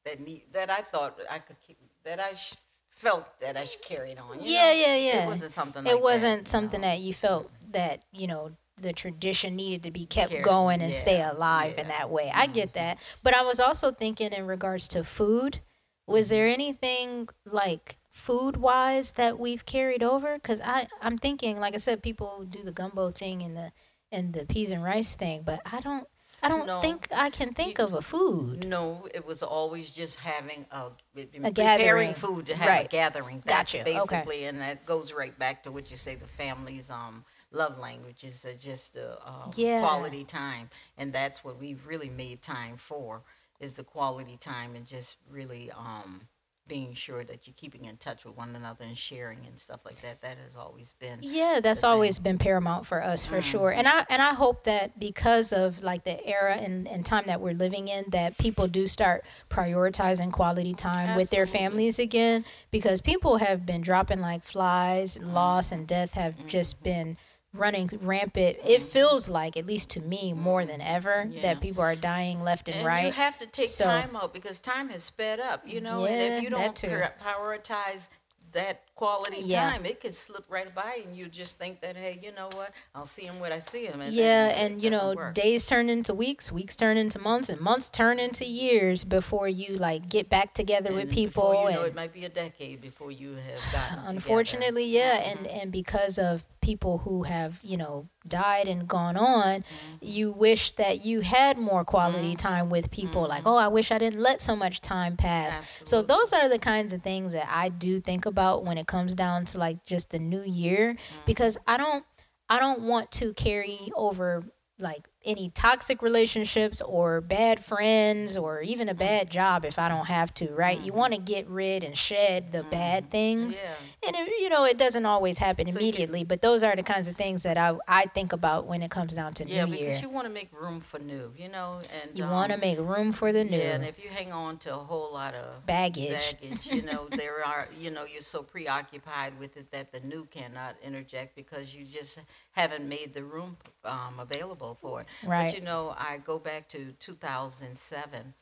that need that I thought I could keep that I sh- felt that I should carry it on. Yeah, know? yeah, yeah. It wasn't something. It like wasn't that, something no. that you felt that, you know, the tradition needed to be kept going and stay yeah, alive in that way. I get that. But I was also thinking in regards to food, was there anything like food wise that we've carried over? Because I I'm thinking, like I said, people do the gumbo thing and the and the peas and rice thing, but I don't I don't No. think I can think You- of a food. No, it was always just having a, A preparing gathering. food to have Right. a gathering. That's Gotcha. Okay. basically, and that goes right back to what you say. The family's um love languages are just a um, Yeah. quality time, and that's what we've really made time for is the quality time and just really um being sure that you're keeping in touch with one another and sharing and stuff like that. That has always been Yeah, that's the always been paramount for us for sure. And I and I hope that because of like the era and, and time that we're living in that people do start prioritizing quality time with their families again because people have been dropping like flies, loss and death have just been running rampant. It mm-hmm. feels like at least to me more than mm-hmm. ever Yeah. that people are dying left and, And right. you have to take So- time out because time has sped up, you know. and Yeah, if you don't prioritize that quality Yeah. time, it could slip right by, and you just think that, hey, you know what? I'll see him when I see him. And yeah, and you know, work. days turn into weeks, weeks turn into months, and months turn into years before you like get back together with people. You know, it might be a decade before you have gotten. together. unfortunately, yeah, Mm-hmm. and and because of people who have you know died and gone on, Mm-hmm. you wish that you had more quality time with people. Like, oh, I wish I didn't let so much time pass. So Mm-hmm. Those are the kinds of things that I do think about when it comes down to like just the new year, because I don't I don't want to carry over like any toxic relationships or bad friends or even a bad job if I don't have to, right? You want to get rid and shed the bad things. Yeah. And it, you know, it doesn't always happen So immediately, but those are the kinds of things that I I think about when it comes down to Yeah, New because Year. you want to make room for new, you know, and You um, want to make room for the new Yeah, and if you hang on to a whole lot of baggage. baggage. You know, *laughs* there are, you know, you're so preoccupied with it that the new cannot interject because you just haven't made the room um, available for it. Right. But, you know, I go back to 2007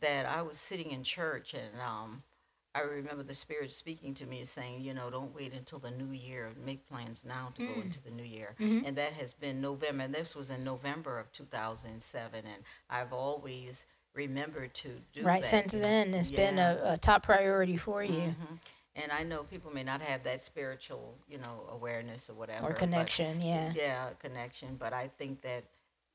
that I was sitting in church and um, I remember the Spirit speaking to me saying, you know, don't wait until the new year. Make plans now to Mm. go into the new year. Mm-hmm. And that has been November. And this was in November of 2007. And I've always remembered to do Right that. since then, it's been a, a top priority for you Mhm. And I know people may not have that spiritual, you know, awareness or whatever. or but- connection. Yeah. Yeah, connection. But I think that,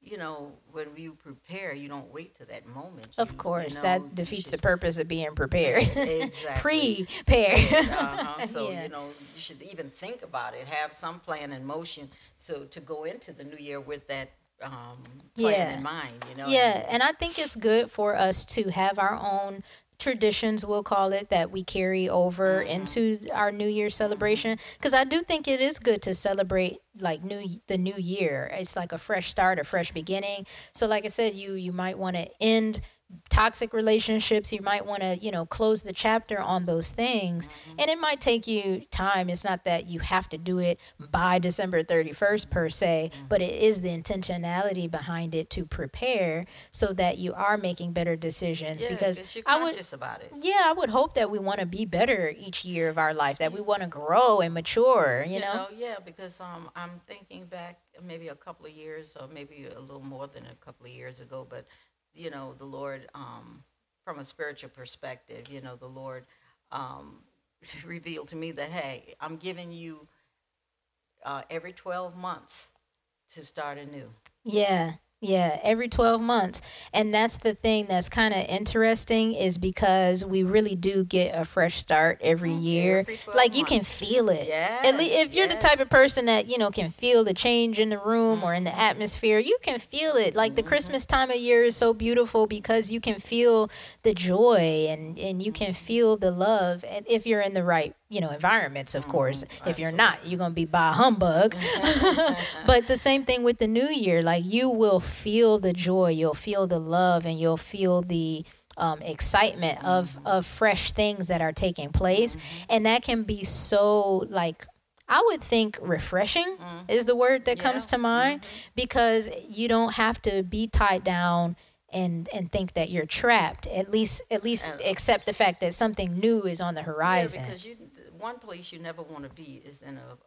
you know, when you prepare, you don't wait to that moment. Of You- you course, know, that you defeats the purpose of being prepared. *laughs* *laughs* Exactly. Prepare. uh-huh. *laughs* So Yeah. you know, you should even think about it. Have some plan in motion, so to go into the new year with that um, plan Yeah. in mind. You know. Yeah, and I think it's good for us to have our own traditions we'll call it that we carry over Mm-hmm. into our new year celebration. Because i do think it is good to celebrate like new the new year. It's like a fresh start a fresh beginning. So like i said you you might want to end toxic relationships you might want to you know close the chapter on those things Mm-hmm. and it might take you time it's not that you have to do it by december 31st per se Mm-hmm. but it is the intentionality behind it to prepare so that you are making better decisions Yeah, because 'cause you're i would conscious about it. yeah i would hope that we want to be better each year of our life that we want to grow and mature you, know? yeah, because um, I'm thinking back maybe a couple of years, or maybe a little more than a couple of years ago. But you know, the Lord, um, from a spiritual perspective, you know, the Lord um, *laughs* revealed to me that hey, I'm giving you uh, every 12 months to start anew. Yeah, yeah, every 12 months. And that's the thing that's kind of interesting is because we really do get a fresh start every year. Mm-hmm. Every Like you can feel it. Yes, At least if you're the type of person that, you know, can feel the change in the room or in Mm-hmm. the atmosphere, you can feel it. Like the Christmas time of year is so beautiful because you can feel the joy and and you can feel the love and if you're in the right, you know, environments, of mm-hmm. course. If you're not, you're going to be by humbug. Mm-hmm. *laughs* but the same thing with the new year, like you will feel the joy, you'll feel the love and you'll feel the um, excitement of mm-hmm. of fresh things that are taking place. And that can be so like I would think refreshing mm. is the word that comes to mind because you don't have to be tied down and and think that you're trapped. At least at least And- accept the fact that something new is on the horizon. Yeah, because you, one place you never want to be is in a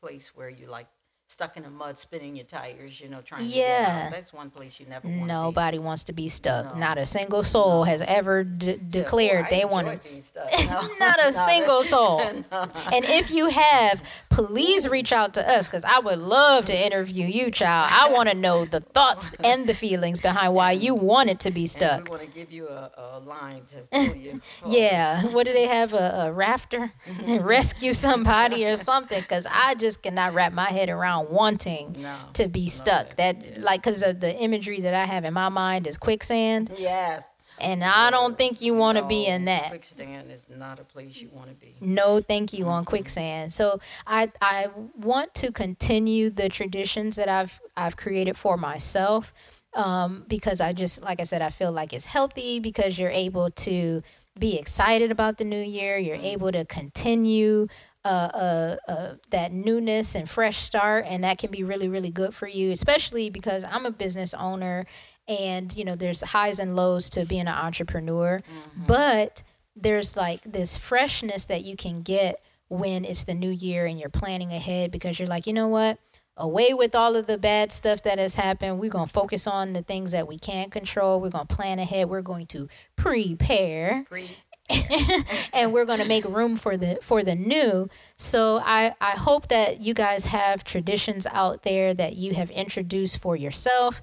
place where you like stuck in the mud, spinning your tires. You know, trying to get Yeah. out. That's one place you never want to be. Nobody wants to be stuck. No. Not a single soul has ever d- declared "Oh, I they want to. being stuck." *laughs* No. *laughs* Not a *laughs* No, single soul. And if you have, please reach out to us because I would love to interview you, child. I want to know the thoughts and the feelings behind why you wanted to be And stuck. we want to give you a, a line to pull you. Yeah, what do they have? A, a rafter? Mm-hmm. Rescue somebody or something? Because I just cannot wrap my head around wanting No. to be stuck. That yeah. like because the, the imagery that I have in my mind is quicksand, Yes. and I don't think you want to be in that. Quicksand is not a place you want to be. No, thank you Mm-hmm. on quicksand. So I I want to continue the traditions that I've I've created for myself. Um, because I just like I said, I feel like it's healthy because you're able to be excited about the new year. You're Mm-hmm. able to continue uh, uh, uh, that newness and fresh start, and that can be really, really good for you, especially because I'm a business owner, and you know there's highs and lows to being an entrepreneur, but there's like this freshness that you can get when it's the new year and you're planning ahead because you're like, you know what? Away with all of the bad stuff that has happened. We're going to focus on the things that we can control. We're going to plan ahead. We're going to prepare Pre- *laughs* and we're going to make room for the for the new. So i i hope that you guys have traditions out there that you have introduced for yourself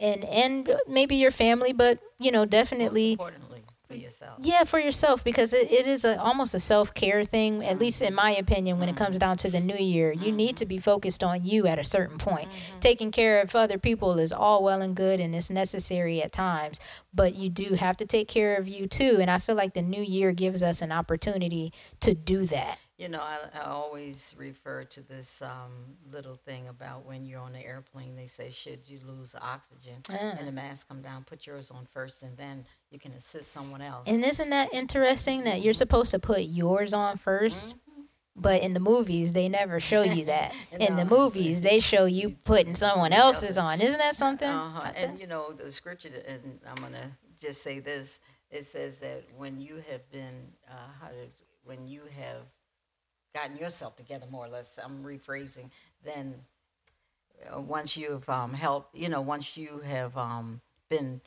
and and maybe your family but you know definitely for yourself. yeah for yourself because it, it is a, almost a self-care thing at least in my opinion when it mm. comes down to the new year. You need to be focused on you at a certain point. Mm-hmm. Taking care of other people is all well and good and it's necessary at times but you do have to take care of you too and i feel like the new year gives us an opportunity to do that You know, I, I always refer to this um, little thing about when you're on the airplane. They say, should you lose oxygen Ah. and the mask come down, put yours on first, and then you can assist someone else. and isn't that interesting that you're supposed to put yours on 1st but in the movies they never show you *laughs* that in the movies they show you putting someone else's on isn't that something Uh-huh. And you know the scripture, and I'm gonna just say this: it says that when you have been, uh, how to, when you have gotten yourself together, more or less, I'm rephrasing. Then uh, once you've um, helped, you know, once you have um, been,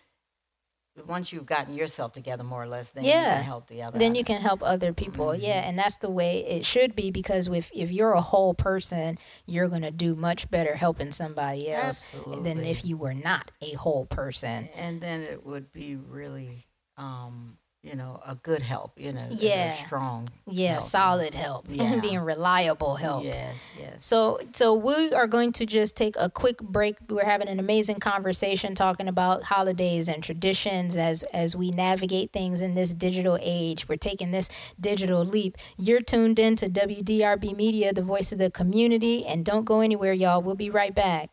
once you've gotten yourself together, more or less, then you Yeah. can help the other. then you can help other people yeah and that's the way it should be because if, if you're a whole person you're going to do much better helping somebody else than if you were not a whole person and then it would be really, um, you know, a good help. You know, Yeah. strong. yeah help. solid help *laughs* Yeah. being reliable help Yes, yes. So, so we are going to just take a quick break. We're having an amazing conversation talking about holidays and traditions as as we navigate things in this digital age. We're taking this digital leap. You're tuned in to WDRB Media, the voice of the community, and don't go anywhere, y'all. We'll be right back.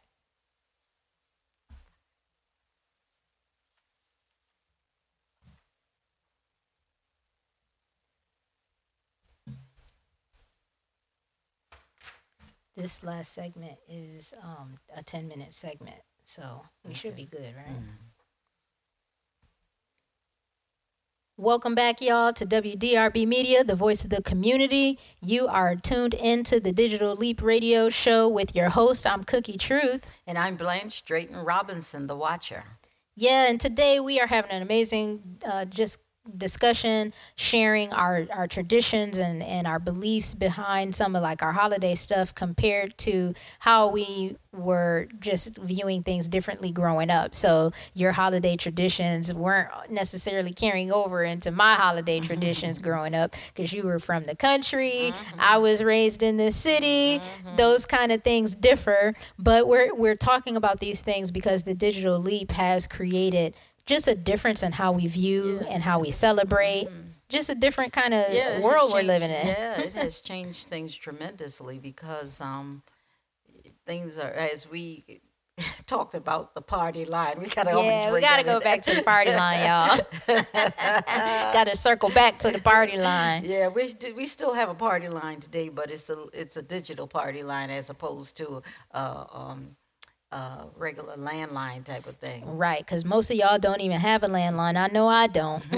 This last segment is um, a 10 minute segment, so we should be good, right? Welcome back, y'all, to WDRB Media, the voice of the community. You are tuned into the Digital Leap Radio Show with your host. I'm Cookie Truth. And I'm Blanche Drayton Robinson, the Watcher. Yeah, and today we are having an amazing uh, just discussion, sharing our, our traditions and, and our beliefs behind some of like our holiday stuff compared to how we were just viewing things differently growing up. So your holiday traditions weren't necessarily carrying over into my holiday mm-hmm. traditions growing up because you were from the country. Mm-hmm. I was raised in the city. Mm-hmm. Those kind of things differ, but we're we're talking about these things because the digital leap has created just a difference in how we view and how we celebrate. Just a different kind of has world we're living in. Yeah, it has *laughs* changed things tremendously because um, things are as we *laughs* talked about the party line. We gotta Yeah, we gotta go back to the party line, y'all. *laughs* gotta circle back to the party line. Yeah, we we still have a party line today, but it's a it's a digital party line as opposed to uh, um, uh, regular landline type of thing. Right, because most of y'all don't even have a landline. I know I don't. *laughs*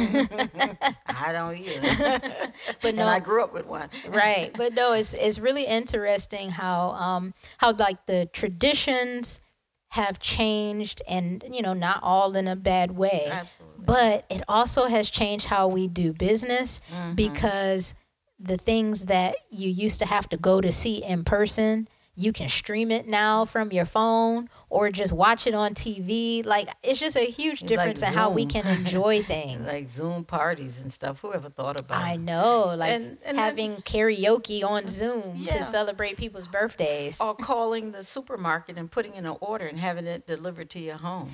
I don't either. *laughs* but no, and I grew up with one. right, *laughs* but no, it's it's really interesting how um how like the traditions have changed, and you know, not all in a bad way. Absolutely. But it also has changed how we do business Mm-hmm. because the things that you used to have to go to see in person, you can stream it now from your phone or just watch it on TV. Like it's just a huge Like difference in how we can *laughs* enjoy things. like Zoom parties and stuff. Whoever thought about I know, like And- and then- having karaoke on Zoom Yeah. to celebrate people's birthdays. Or calling the supermarket and putting in an order and having it delivered to your home.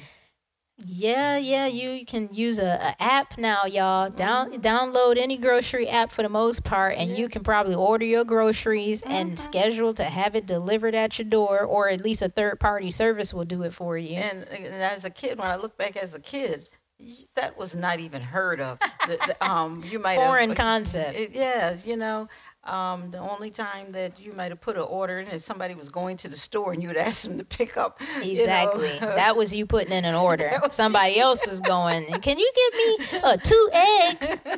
Yeah, yeah, you can use a, a app now, y'all. Down download any grocery app for the most part, and you can probably order your groceries and schedule to have it delivered at your door, or at least a third party service will do it for you. And, and as a kid, when I look back as a kid, that was not even heard of. The- the, um, you might Foreign have, concept. It, yes, you know. Um, the only time that you might have put an order in is somebody was going to the store and you would *laughs* ask them to pick up. you know, Exactly. that was you putting in an *laughs* order. Somebody else was going, Can you give me uh, two eggs? *laughs*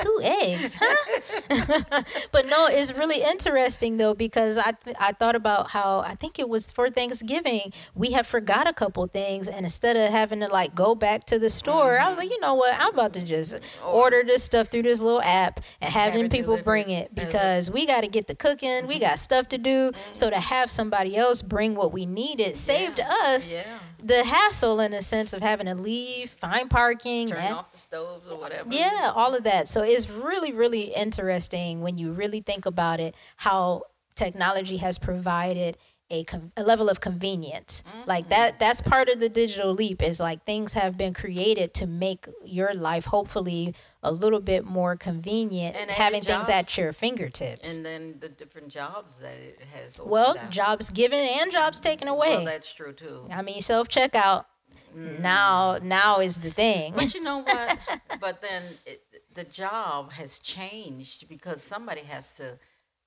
Two eggs, huh? but no, it's really interesting though because I th- I thought about how I think it was for Thanksgiving we had forgot a couple things and instead of having to like go back to the store, I was like, you know what, I'm about to just order this stuff through this little app and Have having people delivered bring it a- because we got to get the cooking, we got mm-hmm. stuff to do. Mm-hmm. So to have somebody else bring what we needed saved us Yeah. the hassle in a sense of having to leave, find parking, Turn off the stoves or whatever. yeah, all of that. So it's really, really interesting when you really think about it, how technology has provided a, con- a level of convenience. Like that, mm-hmm. that's part of the digital leap is like things have been created to make your life hopefully a little bit more convenient, And having added things at your fingertips. And then the different jobs that it has. well, jobs given and jobs taken away. Well, that's true too. I mean, self checkout mm-hmm. now now is the thing. But you know what? *laughs* but then it, the job has changed because somebody has to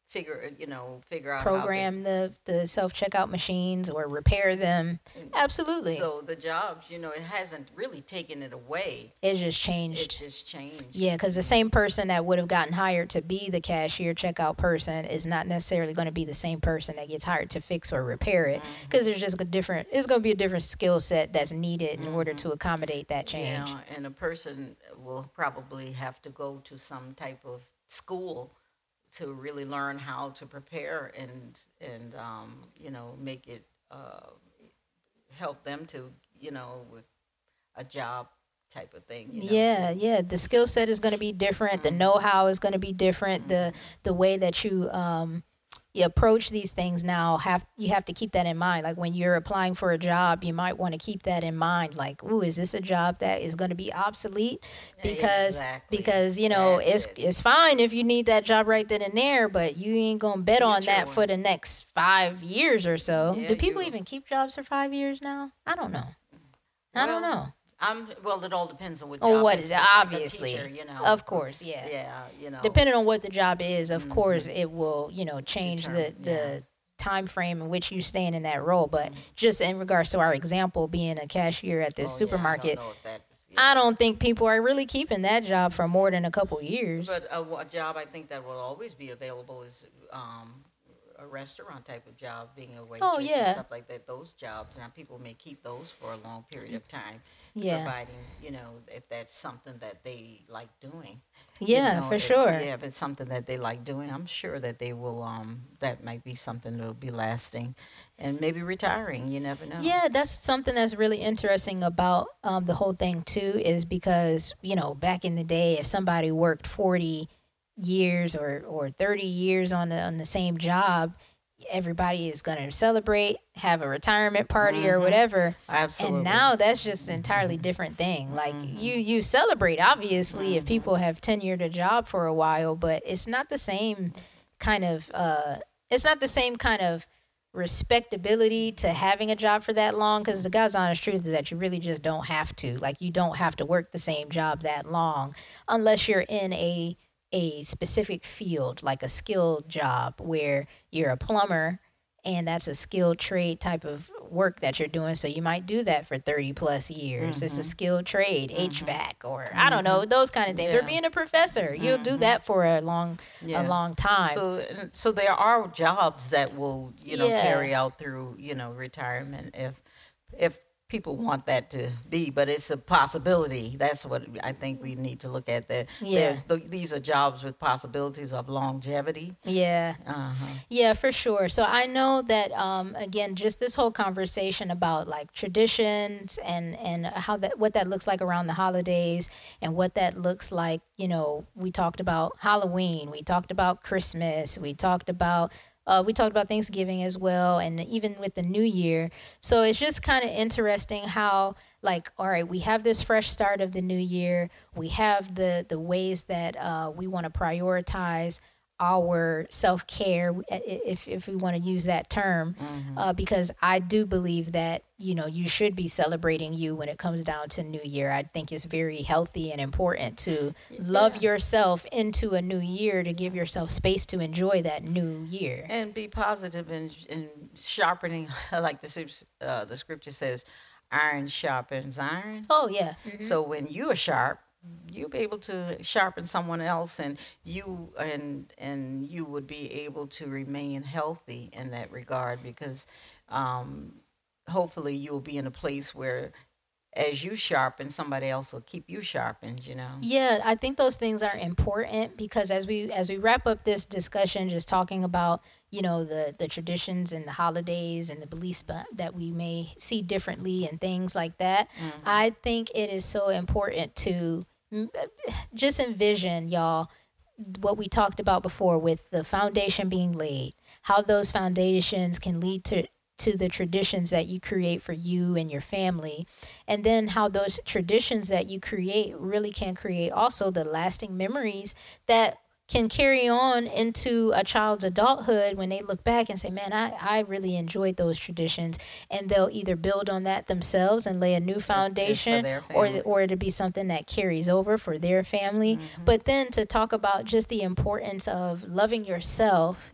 figure, you know, figure out program the the self checkout machines or repair them. Absolutely, so the jobs, you know, it hasn't really taken it away. it just changed. It just changed. Yeah, because the same person that would have gotten hired to be the cashier checkout person is not necessarily going to be the same person that gets hired to fix or repair it. Mm-hmm. Because there's just a different. It's going to be a different skill set that's needed in order to accommodate that change. Mm-hmm. Yeah, and a person will probably have to go to some type of school to really learn how to prepare and and um, you know make it uh, help them to you know with a job type of thing. You know, Yeah, yeah. The skill set is going to be different. The know-how is going to be different. The the way that you um you approach these things now have you have to keep that in mind. Like when you're applying for a job, you might want to keep that in mind. Like, ooh, is this a job that is going to be obsolete? Because Exactly. because you know That's it's it. it's fine if you need that job right then and there, but you ain't gonna bet on Future that for the next five years or so. Yeah, Do people even keep jobs for five years now? I don't know. I don't know. I'm well. It all depends on what. Oh, job what is Obviously, teacher, you know. of course, yeah. Yeah, you know. Depending on what the job is, of mm-hmm. course, it will you know change the Determine, the yeah. time frame in which you stand in that role. But mm-hmm. just in regards to our example, being a cashier at this Oh, yeah, supermarket, I don't that yeah. I don't think people are really keeping that job for more than a couple years. But a, a job I think that will always be available is um, a restaurant type of job, being a waitress Oh, yeah. and stuff like that. Those jobs now people may keep those for a long period of mm-hmm. time, yeah, providing you know if that's something that they like doing. you yeah, know, for if- sure. Yeah, if it's something that they like doing, I'm sure that they will. Um, that might be something that will be lasting, and maybe retiring. You never know. Yeah, that's something that's really interesting about um, the whole thing too. Is because you know back in the day, if somebody worked forty years or or thirty years on the on the same job, everybody is going to celebrate, have a retirement party or Mhm. whatever. absolutely. And now that's just an entirely different thing. Like you you celebrate obviously if people have tenured a job for a while, but it's not the same kind of uh it's not the same kind of respectability to having a job for that long because the God's honest truth is that you really just don't have to. Like you don't have to work the same job that long unless you're in a a specific field, like a skilled job where you're a plumber and that's a skilled trade type of work that you're doing. So you might do that for 30 plus years. It's a mm-hmm. skilled trade, mm-hmm. HVAC, or I don't know, mm-hmm. those kind of things. Or being a professor, you'll do that for a long, a long time. So, so there are jobs that will, you know, Yeah. carry out through, you know, retirement if, if people want that to be. But it's a possibility. That's what I think we need to look at. That Yeah. th- these are jobs with possibilities of longevity. yeah. Uh-huh. Yeah, for sure. So I know that um, again, just this whole conversation about like traditions and and how that what that looks like around the holidays and what that looks like. You know, we talked about Halloween, we talked about Christmas, we talked about. Uh, we talked about Thanksgiving as well, and even with the New Year. So it's just kind of interesting how, like, all right, we have this fresh start of the new year. We have the the ways that uh, we want to prioritize our self care, if if we want to use that term, uh, because I do believe that you know you should be celebrating you when it comes down to New Year. I think it's very healthy and important to love yourself into a new year to give yourself space to enjoy that new year. and be and in, in sharpening, *laughs* like the uh, the scripture says, iron sharpens iron. Oh yeah, So when you are sharp, you'll be able to sharpen someone else, and you and and you would be able to remain healthy in that regard because um, hopefully you'll be in a place where, as you sharpen, somebody else will keep you sharpened. You know. Yeah, I think those things are important because as we as we wrap up this discussion, just talking about you know the the traditions and the holidays and the beliefs that we may see differently and things like that, I think it is so important to Uh, just envision y'all what we talked about before with the foundation being laid, how those foundations can lead to to the traditions that you create for you and your family, and then how those traditions that you create really can create also the lasting memories that can carry on into a child's adulthood when they look back and say, Man, I, I really enjoyed those traditions. And they'll either build on that themselves and lay a new foundation or, or to be something that carries over for their family. But then to talk about just the importance of loving yourself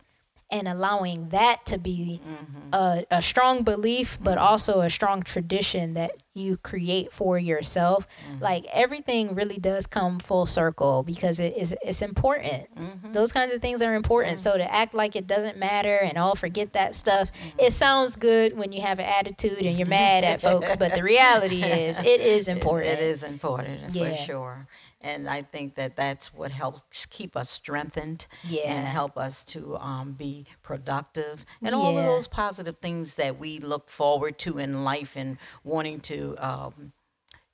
and allowing that to be mm-hmm. a, a strong belief, but mm-hmm. also a strong tradition that you create for yourself. Mm-hmm. Like everything really does come full circle because it is it's important. Those kinds of things are important. So to act like it doesn't matter and all forget that stuff, it sounds good when you have an attitude and you're mad at folks, but the reality is it is *laughs* It- important. it is important Yeah. for sure. And I think that that's what helps keep us strengthened Yeah. and help us to um, be productive and all of those positive things that we look forward to in life and wanting to um,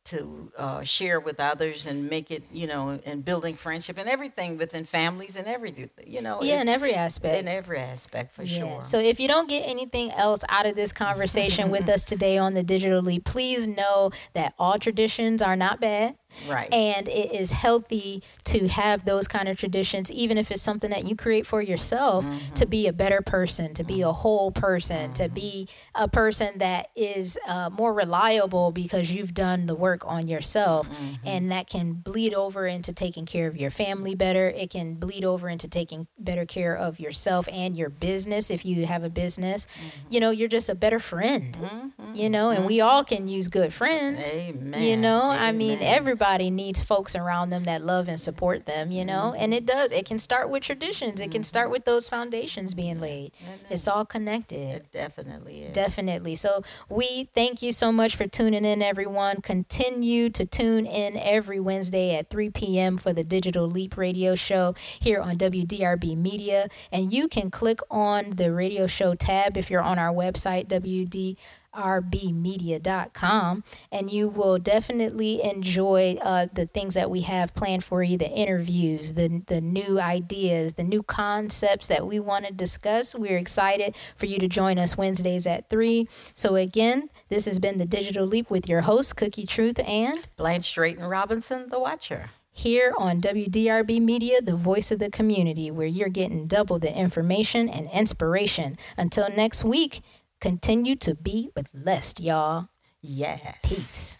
to uh, share with others and make it, you know, and building friendship and everything within families and everything, you know, yeah, in, in every aspect. in every aspect for Yeah. sure. So if you don't get anything else out of this conversation with *laughs* us today on the Digital Leap, please know that all traditions are not bad. Right. And it is healthy to have those kind of traditions, even if it's something that you create for yourself, mm-hmm. to be a better person, to be a whole person, to mm-hmm. be a person that is uh, more reliable because you've done the work on yourself. Mm-hmm. And that can bleed over into taking care of your family better. It can bleed over into taking better care of yourself and your business if you have a business. You know, you're just a better friend, you know, and we all can use good friends. Amen. You know, I mean, Amen. Everybody needs folks around them that love and support them, you know, mm-hmm. and it does. It can start with traditions, it can start mm-hmm. with those foundations being laid. It's all connected. It definitely is. Definitely. So we thank you so much for tuning in, everyone. Continue to tune in every Wednesday at 3 p.m. for the Digital Leap Radio Show here on WDRB Media. And you can click on the radio show tab if you're on our website, WDRBmedia.com, and you will definitely enjoy uh, the things that we have planned for you the interviews, the, the new ideas, the new concepts that we want to discuss. We're excited for you to join us Wednesdays at 3. So, again, this has been the Digital Leap with your host, Cookie Truth, and Blanche Drayton Robinson, the Watcher. here on WDRB Media, the voice of the community, where you're getting double the information and inspiration. Until next week, continue to be blessed, y'all. Yes. Peace.